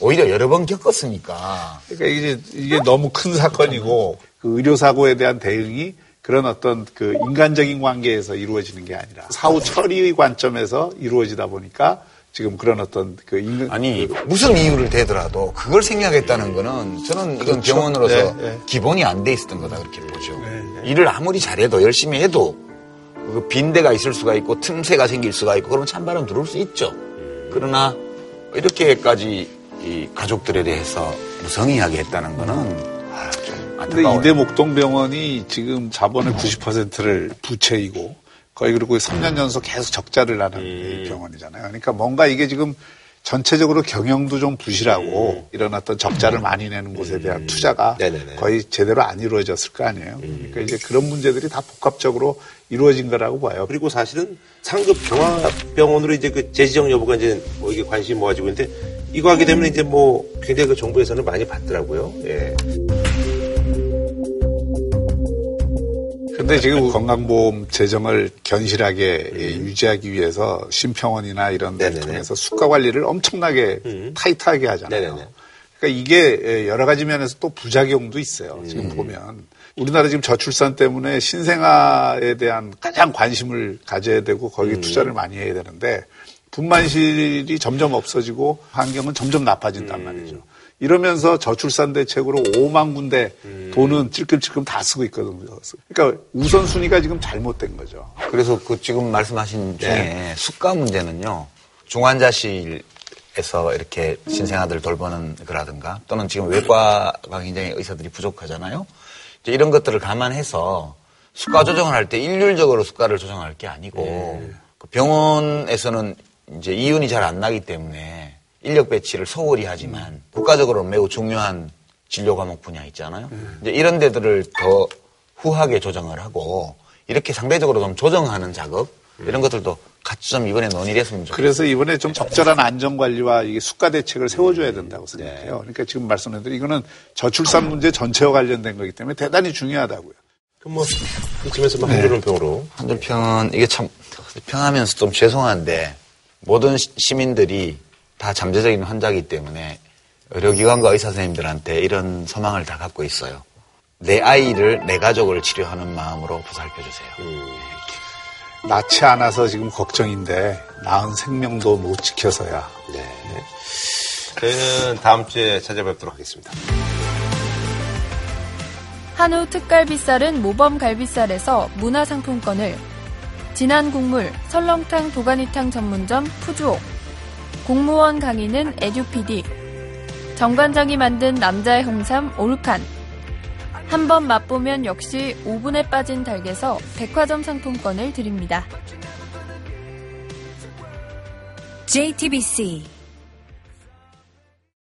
오히려 여러 번 겪었으니까. 그러니까 이게, 이게 너무 큰 사건이고 그 의료사고에 대한 대응이 그런 어떤 그 인간적인 관계에서 이루어지는 게 아니라 사후 처리의 관점에서 이루어지다 보니까 지금 그런 어떤 그 인간 아니 무슨 이유를 대더라도 그걸 생략했다는 거는 저는 이건 그렇죠. 병원으로서 네, 네. 기본이 안 돼 있었던 거다 그렇게 보죠. 일을 아무리 잘해도 열심히 해도 그 빈대가 있을 수가 있고 틈새가 생길 수가 있고 그러면 찬바람 들어올 수 있죠. 그러나 이렇게까지 이 가족들에 대해서 무성의하게 했다는 거는 아, 좀 근데 안타까워요. 이대 목동병원이 지금 자본의 90%를 부채이고 거의 그리고 3년 연속 계속 적자를 하는 병원이잖아요. 그러니까 뭔가 이게 지금 전체적으로 경영도 좀 부실하고 이런 어떤 적자를 많이 내는 곳에 대한 투자가 네네네. 거의 제대로 안 이루어졌을 거 아니에요. 그러니까 이제 그런 문제들이 다 복합적으로 이루어진 거라고 봐요. 그리고 사실은 상급 종합병원으로 이제 그 재지정 여부가 이제 뭐 이게 관심이 모아지고 있는데 이거 하게 되면 이제 뭐 굉장히 그 정부에서는 많이 받더라고요. 예. 근데 지금 건강보험 재정을 견실하게 예, 유지하기 위해서 심평원이나 이런 데를 네네네. 통해서 수가 관리를 엄청나게 타이트하게 하잖아요. 네네네. 그러니까 이게 예, 여러 가지 면에서 또 부작용도 있어요. 지금 보면 우리나라 지금 저출산 때문에 신생아에 대한 가장 관심을 가져야 되고 거기에 투자를 많이 해야 되는데 분만실이 점점 없어지고 환경은 점점 나빠진단 말이죠. 이러면서 저출산 대책으로 5만 군데 돈은 찔끔찔끔 다 쓰고 있거든요. 그러니까 우선순위가 지금 잘못된 거죠. 그래서 그 지금 말씀하신 중에 수가 문제는요. 중환자실 에서 이렇게 신생아들 돌보는 거라든가 또는 지금 외과가 굉장히 의사들이 부족하잖아요. 이제 이런 것들을 감안해서 수가 조정을 할 때 일률적으로 수가를 조정할 게 아니고 그 병원에서는 이제 이윤이 잘 안 나기 때문에 인력 배치를 소홀히 하지만 국가적으로 매우 중요한 진료 과목 분야 있잖아요. 이제 이런 데들을 더 후하게 조정을 하고 이렇게 상대적으로 좀 조정하는 작업 이런 것들도 같이 좀 이번에 논의를 했으면 좋겠어요. 그래서 이번에 좀 적절한 안전 관리와 이게 수가 대책을 세워줘야 된다고 생각해요. 그러니까 지금 말씀드린 이거는 저출산 문제 전체와 관련된 거기 때문에 대단히 중요하다고요. 그럼 뭐 이쯤에서 뭐 한준호 평으로 한준평은 이게 참 평하면서 좀 죄송한데 모든 시- 시민들이 다 잠재적인 환자이기 때문에 의료기관과 의사 선생님들한테 이런 소망을 다 갖고 있어요. 내 아이를 내 가족을 치료하는 마음으로 보살펴 주세요. 낳지 않아서 지금 걱정인데 낳은 생명도 못 지켜서야. 네. 저희는 다음 주에 찾아뵙도록 하겠습니다. 한우 특갈비살은 모범 갈비살에서 문화상품권을 진한 국물 설렁탕 도가니탕 전문점 푸주옥 공무원 강의는 에듀피디 정관장이 만든 남자의 홍삼 올칸 한 번 맛보면 역시 오븐에 빠진 닭에서 백화점 상품권을 드립니다. JTBC